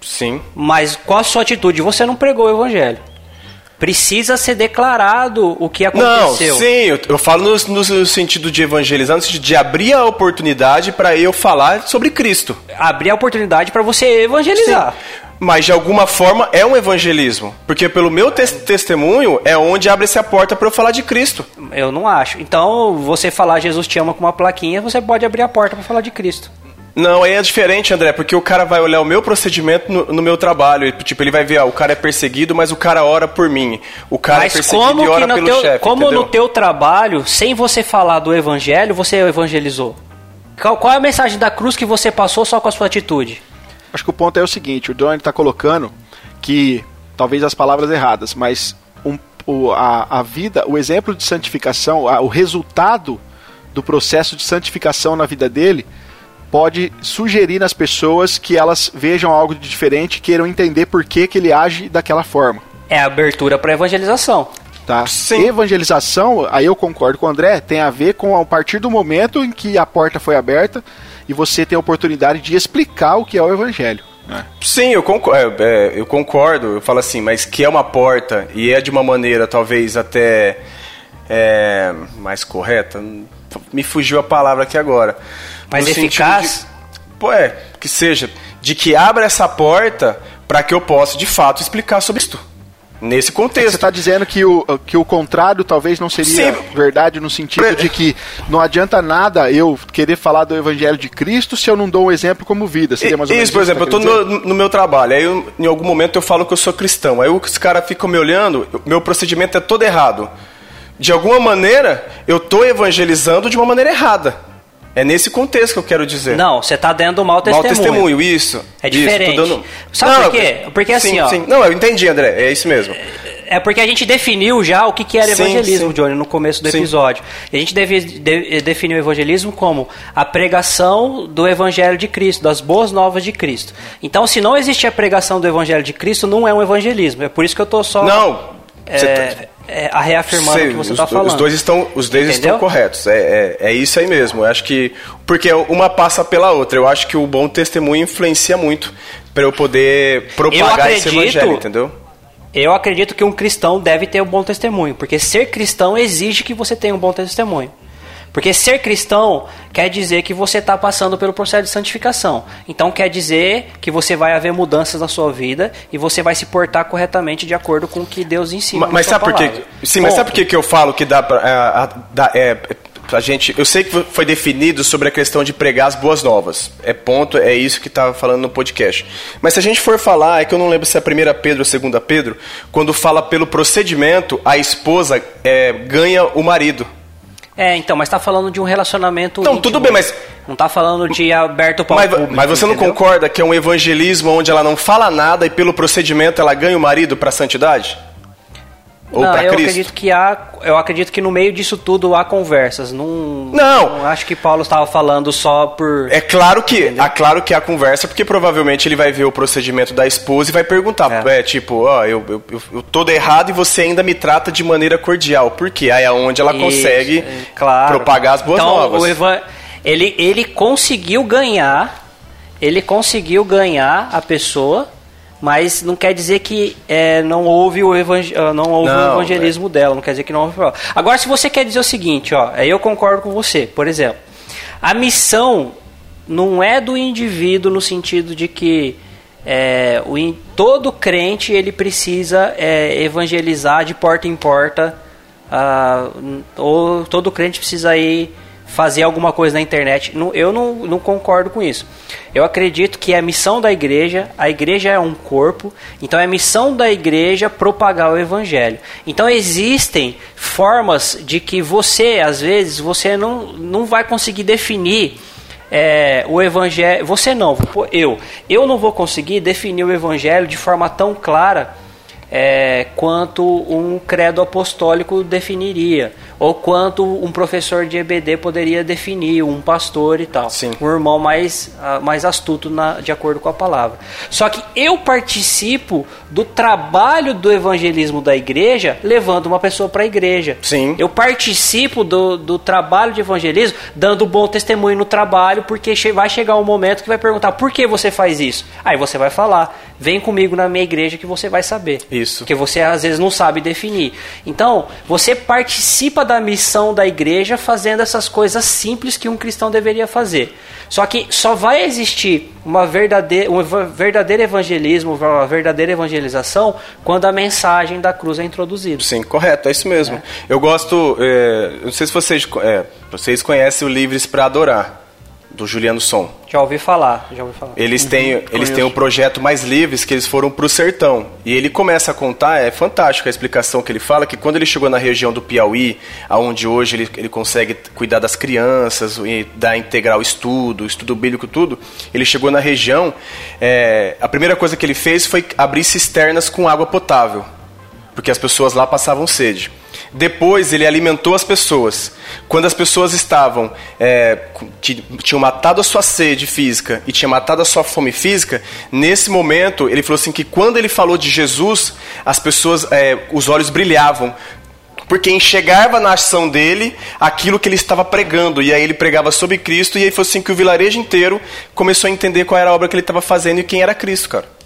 Sim. Mas com a sua atitude você não pregou o evangelho precisa ser declarado o que aconteceu. Não, sim, eu, eu falo no, no, sentido de evangelizar, no sentido de abrir a oportunidade para eu falar sobre Cristo. Abrir a oportunidade para você evangelizar. Sim. Mas de alguma forma é um evangelismo, porque pelo meu te testemunho é onde abre-se a porta para eu falar de Cristo. Eu não acho. Então, você falar Jesus te ama com uma plaquinha, você pode abrir a porta para falar de Cristo. Não, aí é diferente, André, porque o cara vai olhar o meu procedimento no, no meu trabalho. E, tipo, ele vai ver, ah, o cara é perseguido, mas o cara ora por mim. O cara é mas é perseguido e ora pelo teu, chefe. Como entendeu? no teu trabalho, sem você falar do evangelho, você evangelizou? Qual, qual, é a mensagem da cruz que você passou só com a sua atitude? Acho que o ponto é o seguinte: o John está colocando que, talvez as palavras erradas, mas um, o, a, a vida, o exemplo de santificação, a, o resultado do processo de santificação na vida dele pode sugerir nas pessoas que elas vejam algo de diferente, queiram entender por que, que ele age daquela forma. É a abertura para evangelização. Tá? Sim. Evangelização, aí eu concordo com o André, tem a ver com a partir do momento em que a porta foi aberta e você tem a oportunidade de explicar o que é o evangelho. Né? Sim, eu concordo, é, é, eu concordo. Eu falo assim, mas que é uma porta e é de uma maneira talvez até é, mais correta. Me fugiu a palavra aqui agora. Mais eficaz? De, pô, é, que seja, de que abra essa porta para que eu possa de fato explicar sobre isso. Nesse contexto. Você está dizendo que o, que o contrário talvez não seria Sim. verdade no sentido Pre... de que não adianta nada eu querer falar do evangelho de Cristo se eu não dou um exemplo como vida. Seria mais ou menos isso, por exemplo, eu estou no, no, meu trabalho, aí eu, em algum momento eu falo que eu sou cristão, aí os caras ficam me olhando, meu procedimento é todo errado. De alguma maneira, eu estou evangelizando de uma maneira errada. É nesse contexto que eu quero dizer. Não, você está dando mau testemunho. Mau testemunho, isso. É diferente. Isso, dando... Sabe não, por quê? Porque assim, sim, ó. Sim. Não, eu entendi, André. É isso mesmo. É porque a gente definiu já o que, que era evangelismo, sim, Johnny, no começo do episódio. A gente deve, de, definiu o evangelismo como a pregação do evangelho de Cristo, das boas novas de Cristo. Então, se não existe a pregação do evangelho de Cristo, não é um evangelismo. É por isso que eu estou só. Não. É, tá é, a reafirmando o que você está falando. Os dois estão, os dois estão corretos. É, é, é, isso aí mesmo. Eu acho que porque uma passa pela outra. Eu acho que o bom testemunho influencia muito para eu poder propagar eu acredito, esse evangelho, entendeu? Eu acredito que um cristão deve ter um bom testemunho, porque ser cristão exige que você tenha um bom testemunho. Porque ser cristão quer dizer que você está passando pelo processo de santificação. Então quer dizer que você vai haver mudanças na sua vida e você vai se portar corretamente de acordo com o que Deus ensina. Mas, sabe por quê? Sim, mas sabe por que, que eu falo que dá pra, é, é, a gente, eu sei que foi definido sobre a questão de pregar as boas novas. É ponto, é isso que estava falando no podcast. Mas se a gente for falar, é que eu não lembro se é a primeira Pedro ou a segunda Pedro, quando fala pelo procedimento, a esposa é, ganha o marido. É, então, mas está falando de um relacionamento. Não, íntimo. tudo bem, mas. Não está falando de aberto para mas, público. Mas você entendeu? não concorda que é um evangelismo onde ela não fala nada e pelo procedimento ela ganha o marido para a santidade? Ou não, eu Cristo? acredito que há, eu acredito que no meio disso tudo há conversas. Não, não. não acho que Paulo estava falando só por. É claro que, é claro que há conversa, porque provavelmente ele vai ver o procedimento da esposa e vai perguntar, é, é tipo, ó, oh, eu, eu, eu, eu tô errado e você ainda me trata de maneira cordial. Por quê? Aí é onde ela Isso, consegue é, claro. propagar as boas então, novas. O Evan, ele, ele conseguiu ganhar, ele conseguiu ganhar a pessoa mas não quer dizer que é, não houve, o, evang ah, não houve não, o evangelismo é. dela, não quer dizer que não houve. Agora, se você quer dizer o seguinte, ó, aí eu concordo com você, por exemplo, a missão não é do indivíduo no sentido de que é, o, todo crente ele precisa é, evangelizar de porta em porta, uh, ou todo crente precisa ir fazer alguma coisa na internet. Eu não, não concordo com isso. Eu acredito que é a missão da igreja, a igreja é um corpo, então é a missão da igreja propagar o evangelho. Então existem formas de que você, às vezes, você não, não vai conseguir definir é, o evangelho. Você não, eu. Eu não vou conseguir definir o evangelho de forma tão clara é, quanto um credo apostólico definiria, ou quanto um professor de EBD poderia definir, um pastor e tal, Sim. um irmão mais, mais astuto na, de acordo com a palavra. Só que eu participo do trabalho do evangelismo da igreja levando uma pessoa para a igreja. Sim. Eu participo do, do trabalho de evangelismo dando bom testemunho no trabalho, porque vai chegar um momento que vai perguntar por que você faz isso. Aí você vai falar, vem comigo na minha igreja que você vai saber. Isso. Porque você às vezes não sabe definir. Então, você participa da missão da igreja fazendo essas coisas simples que um cristão deveria fazer. Só que só vai existir uma verdadeira, um verdadeiro evangelismo, uma verdadeira evangelização quando a mensagem da cruz é introduzida. Sim, correto, é isso mesmo. É. Eu gosto, é, não sei se vocês, é, vocês conhecem o Livres para Adorar do Juliano Som. Já ouvi falar, já ouvi falar. Eles têm, uhum, eles têm um projeto Mais Livres que eles foram para o sertão. E ele começa a contar, é fantástico a explicação que ele fala, que quando ele chegou na região do Piauí, aonde hoje ele, ele consegue cuidar das crianças, e dar integral estudo, estudo bíblico, tudo, ele chegou na região, é, a primeira coisa que ele fez foi abrir cisternas com água potável, porque as pessoas lá passavam sede. Depois ele alimentou as pessoas. Quando as pessoas estavam é, tinham matado a sua sede física e tinham matado a sua fome física, nesse momento ele falou assim que quando ele falou de Jesus, as pessoas, é, os olhos brilhavam, porque enxergava na ação dele aquilo que ele estava pregando. E aí ele pregava sobre Cristo, e aí foi assim que o vilarejo inteiro começou a entender qual era a obra que ele estava fazendo e quem era Cristo, cara.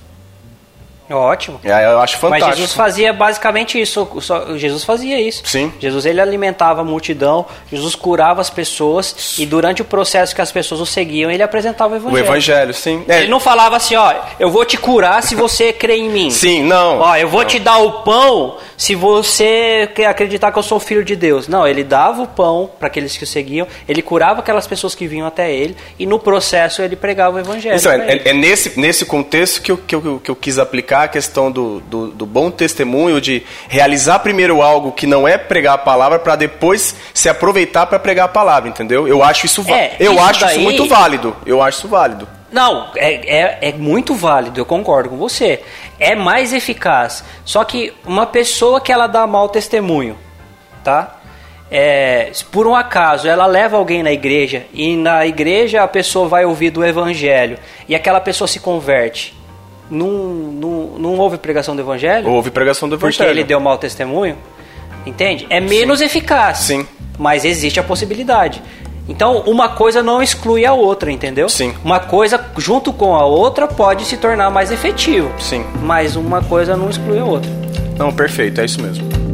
Ótimo. É, eu acho fantástico. Mas Jesus fazia basicamente isso. Jesus fazia isso. Sim. Jesus ele alimentava a multidão, Jesus curava as pessoas e durante o processo que as pessoas o seguiam, ele apresentava o evangelho. O evangelho, sim. É. Ele não falava assim, ó, eu vou te curar se você crer em mim. Sim, não. Ó, eu vou não. te dar o pão se você acreditar que eu sou filho de Deus. Não, ele dava o pão para aqueles que o seguiam, ele curava aquelas pessoas que vinham até ele e no processo ele pregava o evangelho. Isso, é, é, nesse, nesse contexto que eu, que, eu, que eu quis aplicar a questão do, do, do, bom testemunho, de realizar primeiro algo que não é pregar a palavra para depois se aproveitar para pregar a palavra, entendeu? Eu acho isso, é, eu isso acho daí... isso muito válido. Eu acho isso válido. Não, é, é, é, muito válido, eu concordo com você. É mais eficaz. Só que uma pessoa que ela dá mau testemunho, tá? É, por um acaso ela leva alguém na igreja e na igreja a pessoa vai ouvir do evangelho e aquela pessoa se converte não, não, não houve pregação do evangelho? Houve pregação do evangelho. Porque ele deu mau testemunho? Entende? É menos Sim. eficaz. Sim. Mas existe a possibilidade. Então, uma coisa não exclui a outra, entendeu? Sim. Uma coisa junto com a outra pode se tornar mais efetivo. Sim. Mas uma coisa não exclui a outra. Não, perfeito, é isso mesmo.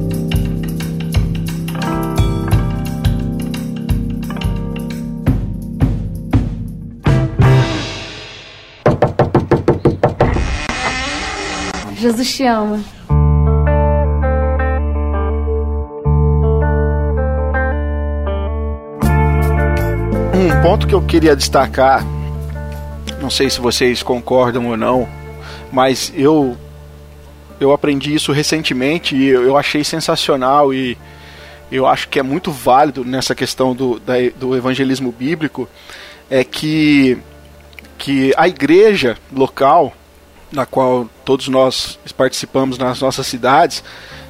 Jesus te ama. Um ponto que eu queria destacar, não sei se vocês concordam ou não, mas eu eu aprendi isso recentemente e eu achei sensacional e eu acho que é muito válido nessa questão do, da, do evangelismo bíblico é que, que a igreja local, na qual todos nós participamos nas nossas cidades,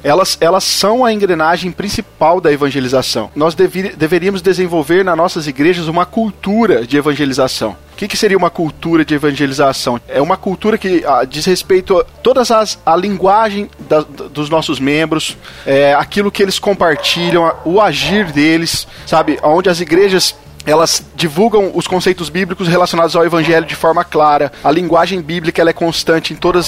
elas, elas são a engrenagem principal da evangelização. Nós deveríamos desenvolver nas nossas igrejas uma cultura de evangelização. O que, que, seria uma cultura de evangelização? É uma cultura que ah, diz respeito a todas as a linguagem da, dos nossos membros, é, aquilo que eles compartilham, o agir deles, sabe? Onde as igrejas elas divulgam os conceitos bíblicos relacionados ao evangelho de forma clara. A linguagem bíblica ela é constante em todas,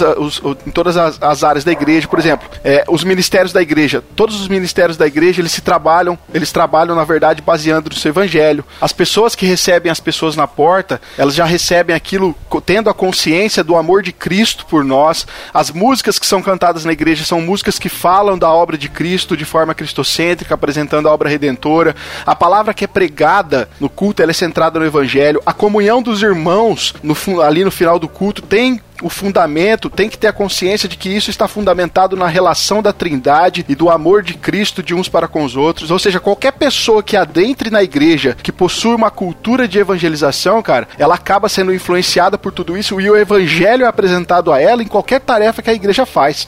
em todas as, as, áreas da igreja. Por exemplo, é, os ministérios da igreja. Todos os ministérios da igreja eles se trabalham, eles trabalham na verdade baseando no seu evangelho. As pessoas que recebem as pessoas na porta, elas já recebem aquilo tendo a consciência do amor de Cristo por nós. As músicas que são cantadas na igreja são músicas que falam da obra de Cristo de forma cristocêntrica, apresentando a obra redentora. A palavra que é pregada no culto ela é centrada no evangelho. A comunhão dos irmãos no, ali no final do culto tem o fundamento, tem que ter a consciência de que isso está fundamentado na relação da Trindade e do amor de Cristo de uns para com os outros. Ou seja, qualquer pessoa que adentre na igreja, que possui uma cultura de evangelização, cara, ela acaba sendo influenciada por tudo isso e o evangelho é apresentado a ela em qualquer tarefa que a igreja faz.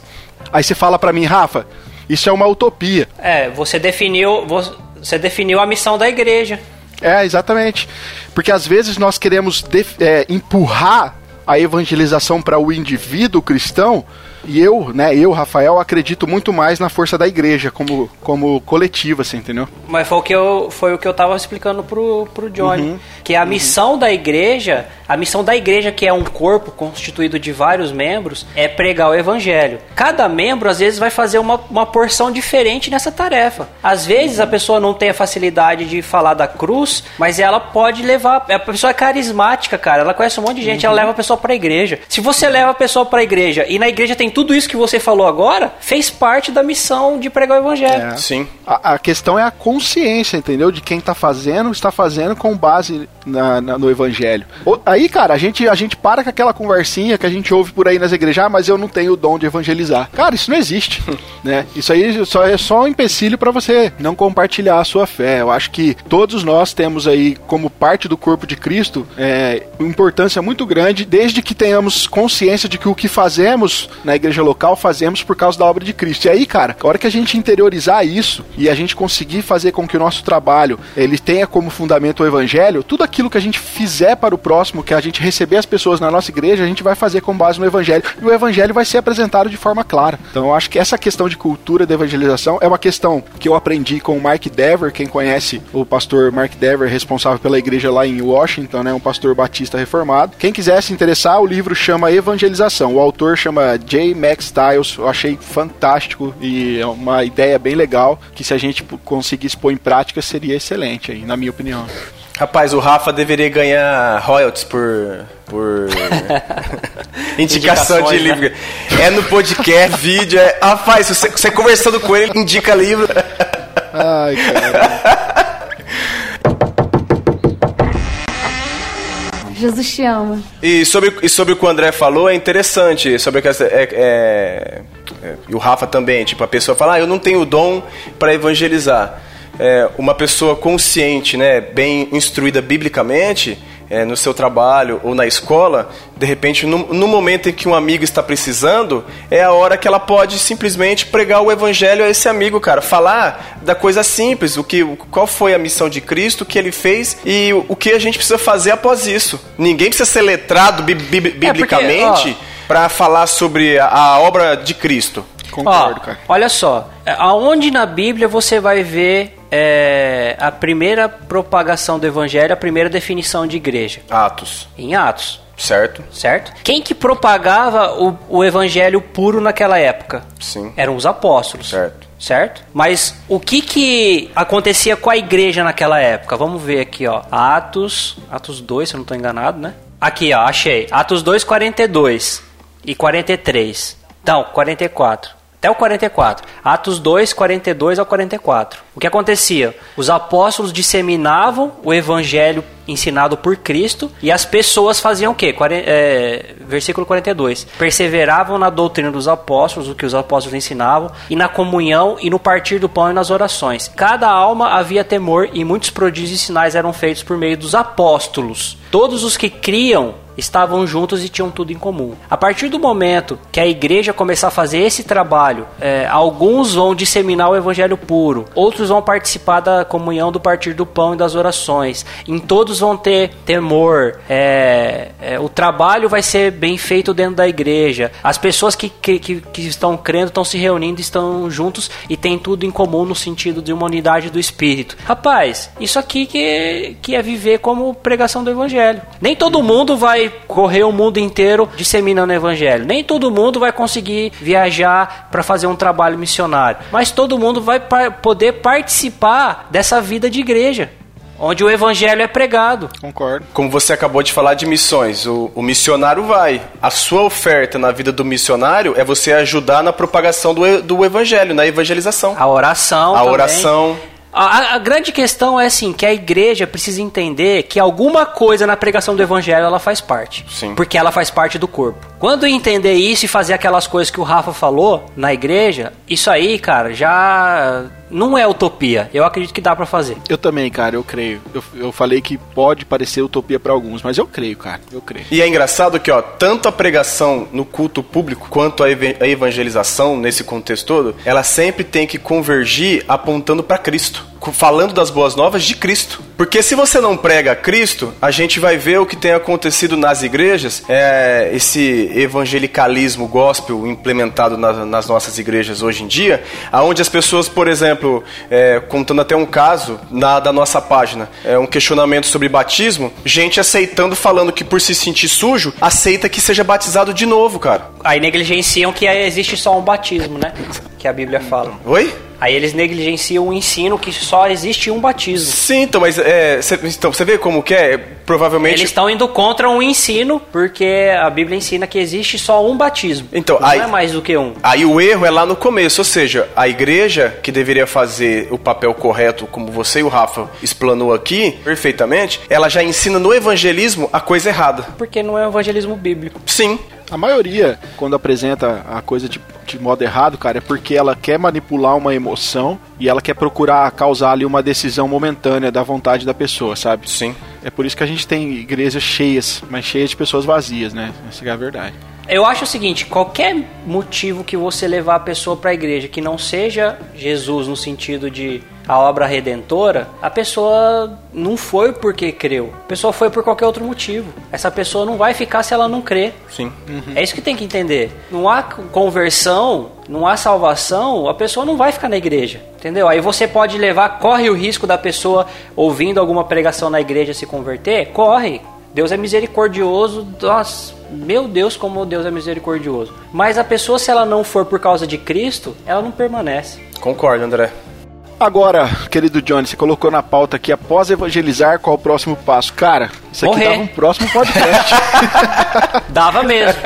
Aí você fala para mim, Rafa, isso é uma utopia. É, você definiu, você definiu a missão da igreja. É, exatamente. Porque às vezes nós queremos é, empurrar a evangelização para o indivíduo cristão e eu, né, eu, Rafael, acredito muito mais na força da igreja como, como coletiva, assim, entendeu? Mas foi o que eu, foi o que eu tava explicando pro, pro Johnny. Uhum. Que a uhum. missão da igreja, a missão da igreja, que é um corpo constituído de vários membros, é pregar o evangelho. Cada membro, às vezes, vai fazer uma, uma porção diferente nessa tarefa. Às vezes, a pessoa não tem a facilidade de falar da cruz, mas ela pode levar. A pessoa é carismática, cara. Ela conhece um monte de gente, uhum. ela leva a pessoa pra igreja. Se você leva a pessoa pra igreja e na igreja tem tudo isso que você falou agora fez parte da missão de pregar o evangelho. É. Sim. A, a, questão é a consciência, entendeu? De quem está fazendo, está fazendo com base na, na, no evangelho. Aí, cara, a gente, a gente para com aquela conversinha que a gente ouve por aí nas igrejas, ah, mas eu não tenho o dom de evangelizar. Cara, isso não existe, né? Isso aí só é só um empecilho para você não compartilhar a sua fé. Eu acho que todos nós temos aí, como parte do corpo de Cristo, é, importância muito grande, desde que tenhamos consciência de que o que fazemos na igreja igreja local fazemos por causa da obra de Cristo. E aí, cara, a hora que a gente interiorizar isso e a gente conseguir fazer com que o nosso trabalho ele tenha como fundamento o evangelho, tudo aquilo que a gente fizer para o próximo, que a gente receber as pessoas na nossa igreja, a gente vai fazer com base no evangelho. E o evangelho vai ser apresentado de forma clara. Então, eu acho que essa questão de cultura da evangelização é uma questão que eu aprendi com o Mark Dever, quem conhece o pastor Mark Dever, responsável pela igreja lá em Washington, né, um pastor batista reformado. Quem quiser se interessar, o livro chama Evangelização. O autor chama J. Max Styles, eu achei fantástico e é uma ideia bem legal que se a gente conseguisse pôr em prática seria excelente aí, na minha opinião. Rapaz, o Rafa deveria ganhar royalties por por indicação de livro. Né? É no podcast, vídeo. É... Rapaz, você, você conversando com ele, indica livro. Ai, cara. Jesus te ama. E sobre, e sobre o que o André falou, é interessante. Sobre que é, é, é, e o Rafa também. Tipo, a pessoa fala, ah, eu não tenho dom para evangelizar. É, uma pessoa consciente, né, bem instruída biblicamente, é, no seu trabalho ou na escola, de repente, no, no, momento em que um amigo está precisando, é a hora que ela pode simplesmente pregar o evangelho a esse amigo, cara. Falar da coisa simples, o que, qual foi a missão de Cristo, o que ele fez e o, o que a gente precisa fazer após isso. Ninguém precisa ser letrado bi, bi, biblicamente é para falar sobre a, a, obra de Cristo. Concordo, ó, cara. Olha só, aonde na Bíblia você vai ver é, a primeira propagação do evangelho, a primeira definição de igreja? Atos. Em Atos. Certo. Certo? Quem que propagava o, o evangelho puro naquela época? Sim. Eram os apóstolos. Certo. Certo? Mas o que que acontecia com a igreja naquela época? Vamos ver aqui, ó. Atos, Atos 2, se eu não estou enganado, né? Aqui, ó, achei. Atos 2, 42 e 43. Então, 44. Até o 44. Atos 2, 42 ao 44. O que acontecia? Os apóstolos disseminavam o evangelho ensinado por Cristo e as pessoas faziam o quê? Quare- é, versículo 42. Perseveravam na doutrina dos apóstolos, o que os apóstolos ensinavam, e na comunhão e no partir do pão e nas orações. Cada alma havia temor e muitos prodígios e sinais eram feitos por meio dos apóstolos. Todos os que criam estavam juntos e tinham tudo em comum. A partir do momento que a igreja começar a fazer esse trabalho, é, alguns vão disseminar o evangelho puro, outros vão participar da comunhão do partir do pão e das orações. Em todos vão ter temor. é, é, o trabalho vai ser bem feito dentro da igreja. As pessoas que, que, que, estão crendo estão se reunindo, estão juntos e têm tudo em comum no sentido de uma unidade do espírito. Rapaz, isso aqui que, que é viver como pregação do evangelho. Nem todo mundo vai correr o mundo inteiro disseminando o evangelho. Nem todo mundo vai conseguir viajar para fazer um trabalho missionário. Mas todo mundo vai par- poder participar dessa vida de igreja, onde o evangelho é pregado. Concordo. Como você acabou de falar de missões, o, o missionário vai. A sua oferta na vida do missionário é você ajudar na propagação do, do evangelho, na evangelização. A oração. A também. oração. A, a- grande questão é assim, que a igreja precisa entender que alguma coisa na pregação do evangelho ela faz parte. Sim. Porque ela faz parte do corpo. Quando entender isso e fazer aquelas coisas que o Rafa falou na igreja, isso aí, cara, já não é utopia. Eu acredito que dá pra fazer. Eu também, cara, eu creio. Eu, eu falei que pode parecer utopia pra alguns, mas eu creio, cara. Eu creio. E é engraçado que, ó, tanto a pregação no culto público quanto a eve- a evangelização nesse contexto todo, ela sempre tem que convergir apontando para Cristo, falando das boas novas de Cristo. Porque se você não prega Cristo, a gente vai ver o que tem acontecido nas igrejas, é, esse evangelicalismo gospel implementado na- nas nossas igrejas hoje em dia, aonde as pessoas, por exemplo, é, contando até um caso na, da nossa página, é um questionamento sobre batismo, gente aceitando, falando que por se sentir sujo, aceita que seja batizado de novo, cara. Aí negligenciam que existe só um batismo, né? Que a Bíblia fala. Oi? Aí eles negligenciam o ensino que só existe um batismo. Sim, então, mas é, cê, então, você vê como que é? Provavelmente. Eles estão indo contra um ensino, porque a Bíblia ensina que existe só um batismo. Então, não aí- é mais do que um. Aí o erro é lá no começo, ou seja, a igreja que deveria fazer o papel correto, como você e o Rafa explanou aqui perfeitamente, ela já ensina no evangelismo a coisa errada. Porque não é um evangelismo bíblico. Sim. A maioria, quando apresenta a coisa de, de modo errado, cara, é porque ela quer manipular uma emoção e ela quer procurar causar ali uma decisão momentânea da vontade da pessoa, sabe? Sim. É por isso que a gente tem igrejas cheias, mas cheias de pessoas vazias, né? Essa é a verdade. Eu acho o seguinte, qualquer motivo que você levar a pessoa para a igreja que não seja Jesus no sentido de a obra redentora, a pessoa não foi porque creu. A pessoa foi por qualquer outro motivo. Essa pessoa não vai ficar se ela não crer. Sim. É isso que tem que entender. Não há conversão, não há salvação, a pessoa não vai ficar na igreja. Entendeu? Aí você pode levar, corre o risco da pessoa ouvindo alguma pregação na igreja se converter? Corre. Deus é misericordioso, nossa, meu Deus, como Deus é misericordioso. Mas a pessoa, se ela não for por causa de Cristo, ela não permanece. Concordo, André. Agora, querido Johnny, você colocou na pauta aqui, após evangelizar, qual o próximo passo? Cara, isso aqui Morrer. dava um próximo podcast. Dava mesmo.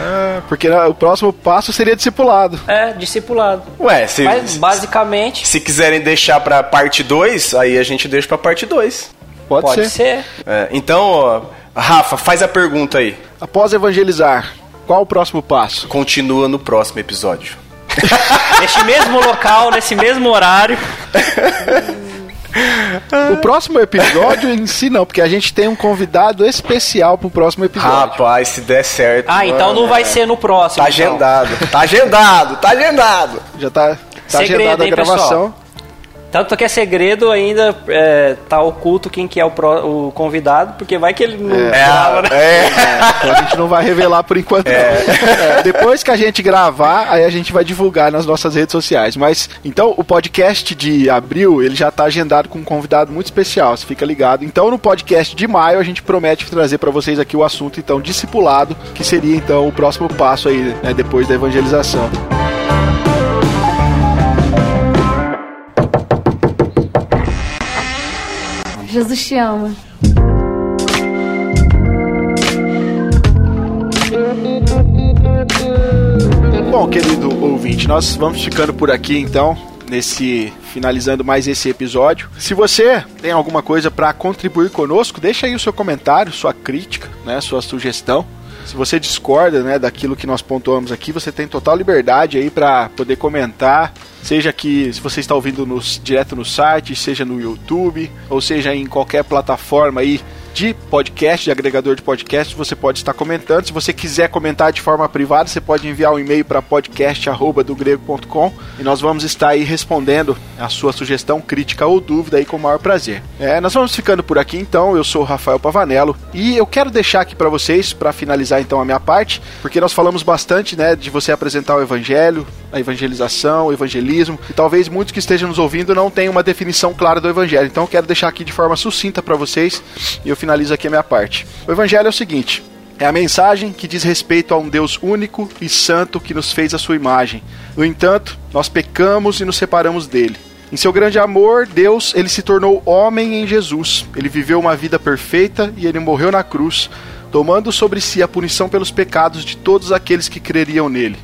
Ah, porque né, o próximo passo seria discipulado. É, discipulado. Ué, se, Mas basicamente, se quiserem deixar pra parte 2, aí a gente deixa pra parte 2. Pode, pode ser. ser. É, então, ó, Rafa, faz a pergunta aí. Após evangelizar, qual o próximo passo? Continua no próximo episódio. Neste mesmo local, nesse mesmo horário. O próximo episódio em si não, porque a gente tem um convidado especial pro próximo episódio. Rapaz, se der certo. Ah, então mano, não vai é. ser no próximo. Tá então. agendado. Tá agendado, tá agendado. Já tá, tá Segredo, agendada a hein, gravação. pessoal? Tanto que é segredo ainda, é, tá oculto quem que é o, pró- o convidado, porque vai que ele não É, grava, né? é. Então a gente não vai revelar por enquanto. não. É, depois que a gente gravar, aí a gente vai divulgar nas nossas redes sociais. Mas então o podcast de abril ele já tá agendado com um convidado muito especial. Você fica ligado. Então no podcast de maio a gente promete trazer para vocês aqui o assunto então discipulado, que seria então o próximo passo aí né, depois da evangelização. Jesus te ama. Bom, querido ouvinte, nós vamos ficando por aqui então, nesse finalizando mais esse episódio. Se você tem alguma coisa para contribuir conosco, deixa aí o seu comentário, sua crítica, né, sua sugestão. Se você discorda, né, daquilo que nós pontuamos aqui, você tem total liberdade aí para poder comentar, seja que se você está ouvindo nos, direto no site, seja no YouTube, ou seja em qualquer plataforma aí de podcast, de agregador de podcast, você pode estar comentando. Se você quiser comentar de forma privada, você pode enviar um e-mail para podcast@dogrego.com e nós vamos estar aí respondendo a sua sugestão, crítica ou dúvida aí com o maior prazer. É, nós vamos ficando por aqui então. Eu sou o Rafael Pavanello e eu quero deixar aqui para vocês para finalizar então a minha parte, porque nós falamos bastante, né, de você apresentar o evangelho, a evangelização, o evangelismo, e talvez muitos que estejam nos ouvindo não tenham uma definição clara do evangelho. Então eu quero deixar aqui de forma sucinta para vocês e eu finalizo aqui a minha parte. O evangelho é o seguinte: é a mensagem que diz respeito a um Deus único e santo que nos fez a sua imagem. No entanto, nós pecamos e nos separamos dele. Em seu grande amor, Deus, ele se tornou homem em Jesus. Ele viveu uma vida perfeita e ele morreu na cruz, tomando sobre si a punição pelos pecados de todos aqueles que creriam nele.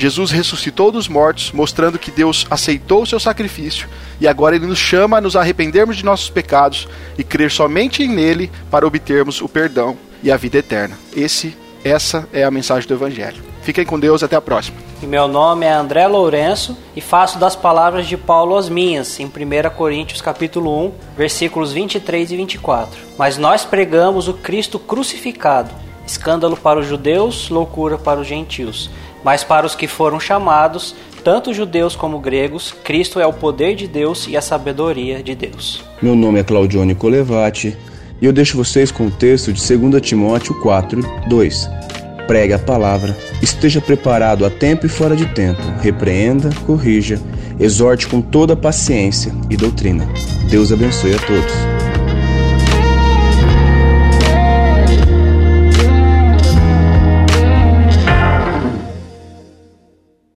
Jesus ressuscitou dos mortos, mostrando que Deus aceitou o seu sacrifício e agora ele nos chama a nos arrependermos de nossos pecados e crer somente nele para obtermos o perdão e a vida eterna. Esse, essa é a mensagem do evangelho. Fiquem com Deus, até a próxima. E meu nome é André Lourenço e faço das palavras de Paulo as minhas, em 1 Coríntios capítulo 1, versículos 23 e 24. Mas nós pregamos o Cristo crucificado, escândalo para os judeus, loucura para os gentios mas para os que foram chamados, tanto judeus como gregos, Cristo é o poder de Deus e a sabedoria de Deus. Meu nome é Claudione Colevati e eu deixo vocês com o texto de 2 Timóteo 4, 2. Pregue a palavra, esteja preparado a tempo e fora de tempo, repreenda, corrija, exorte com toda paciência e doutrina. Deus abençoe a todos.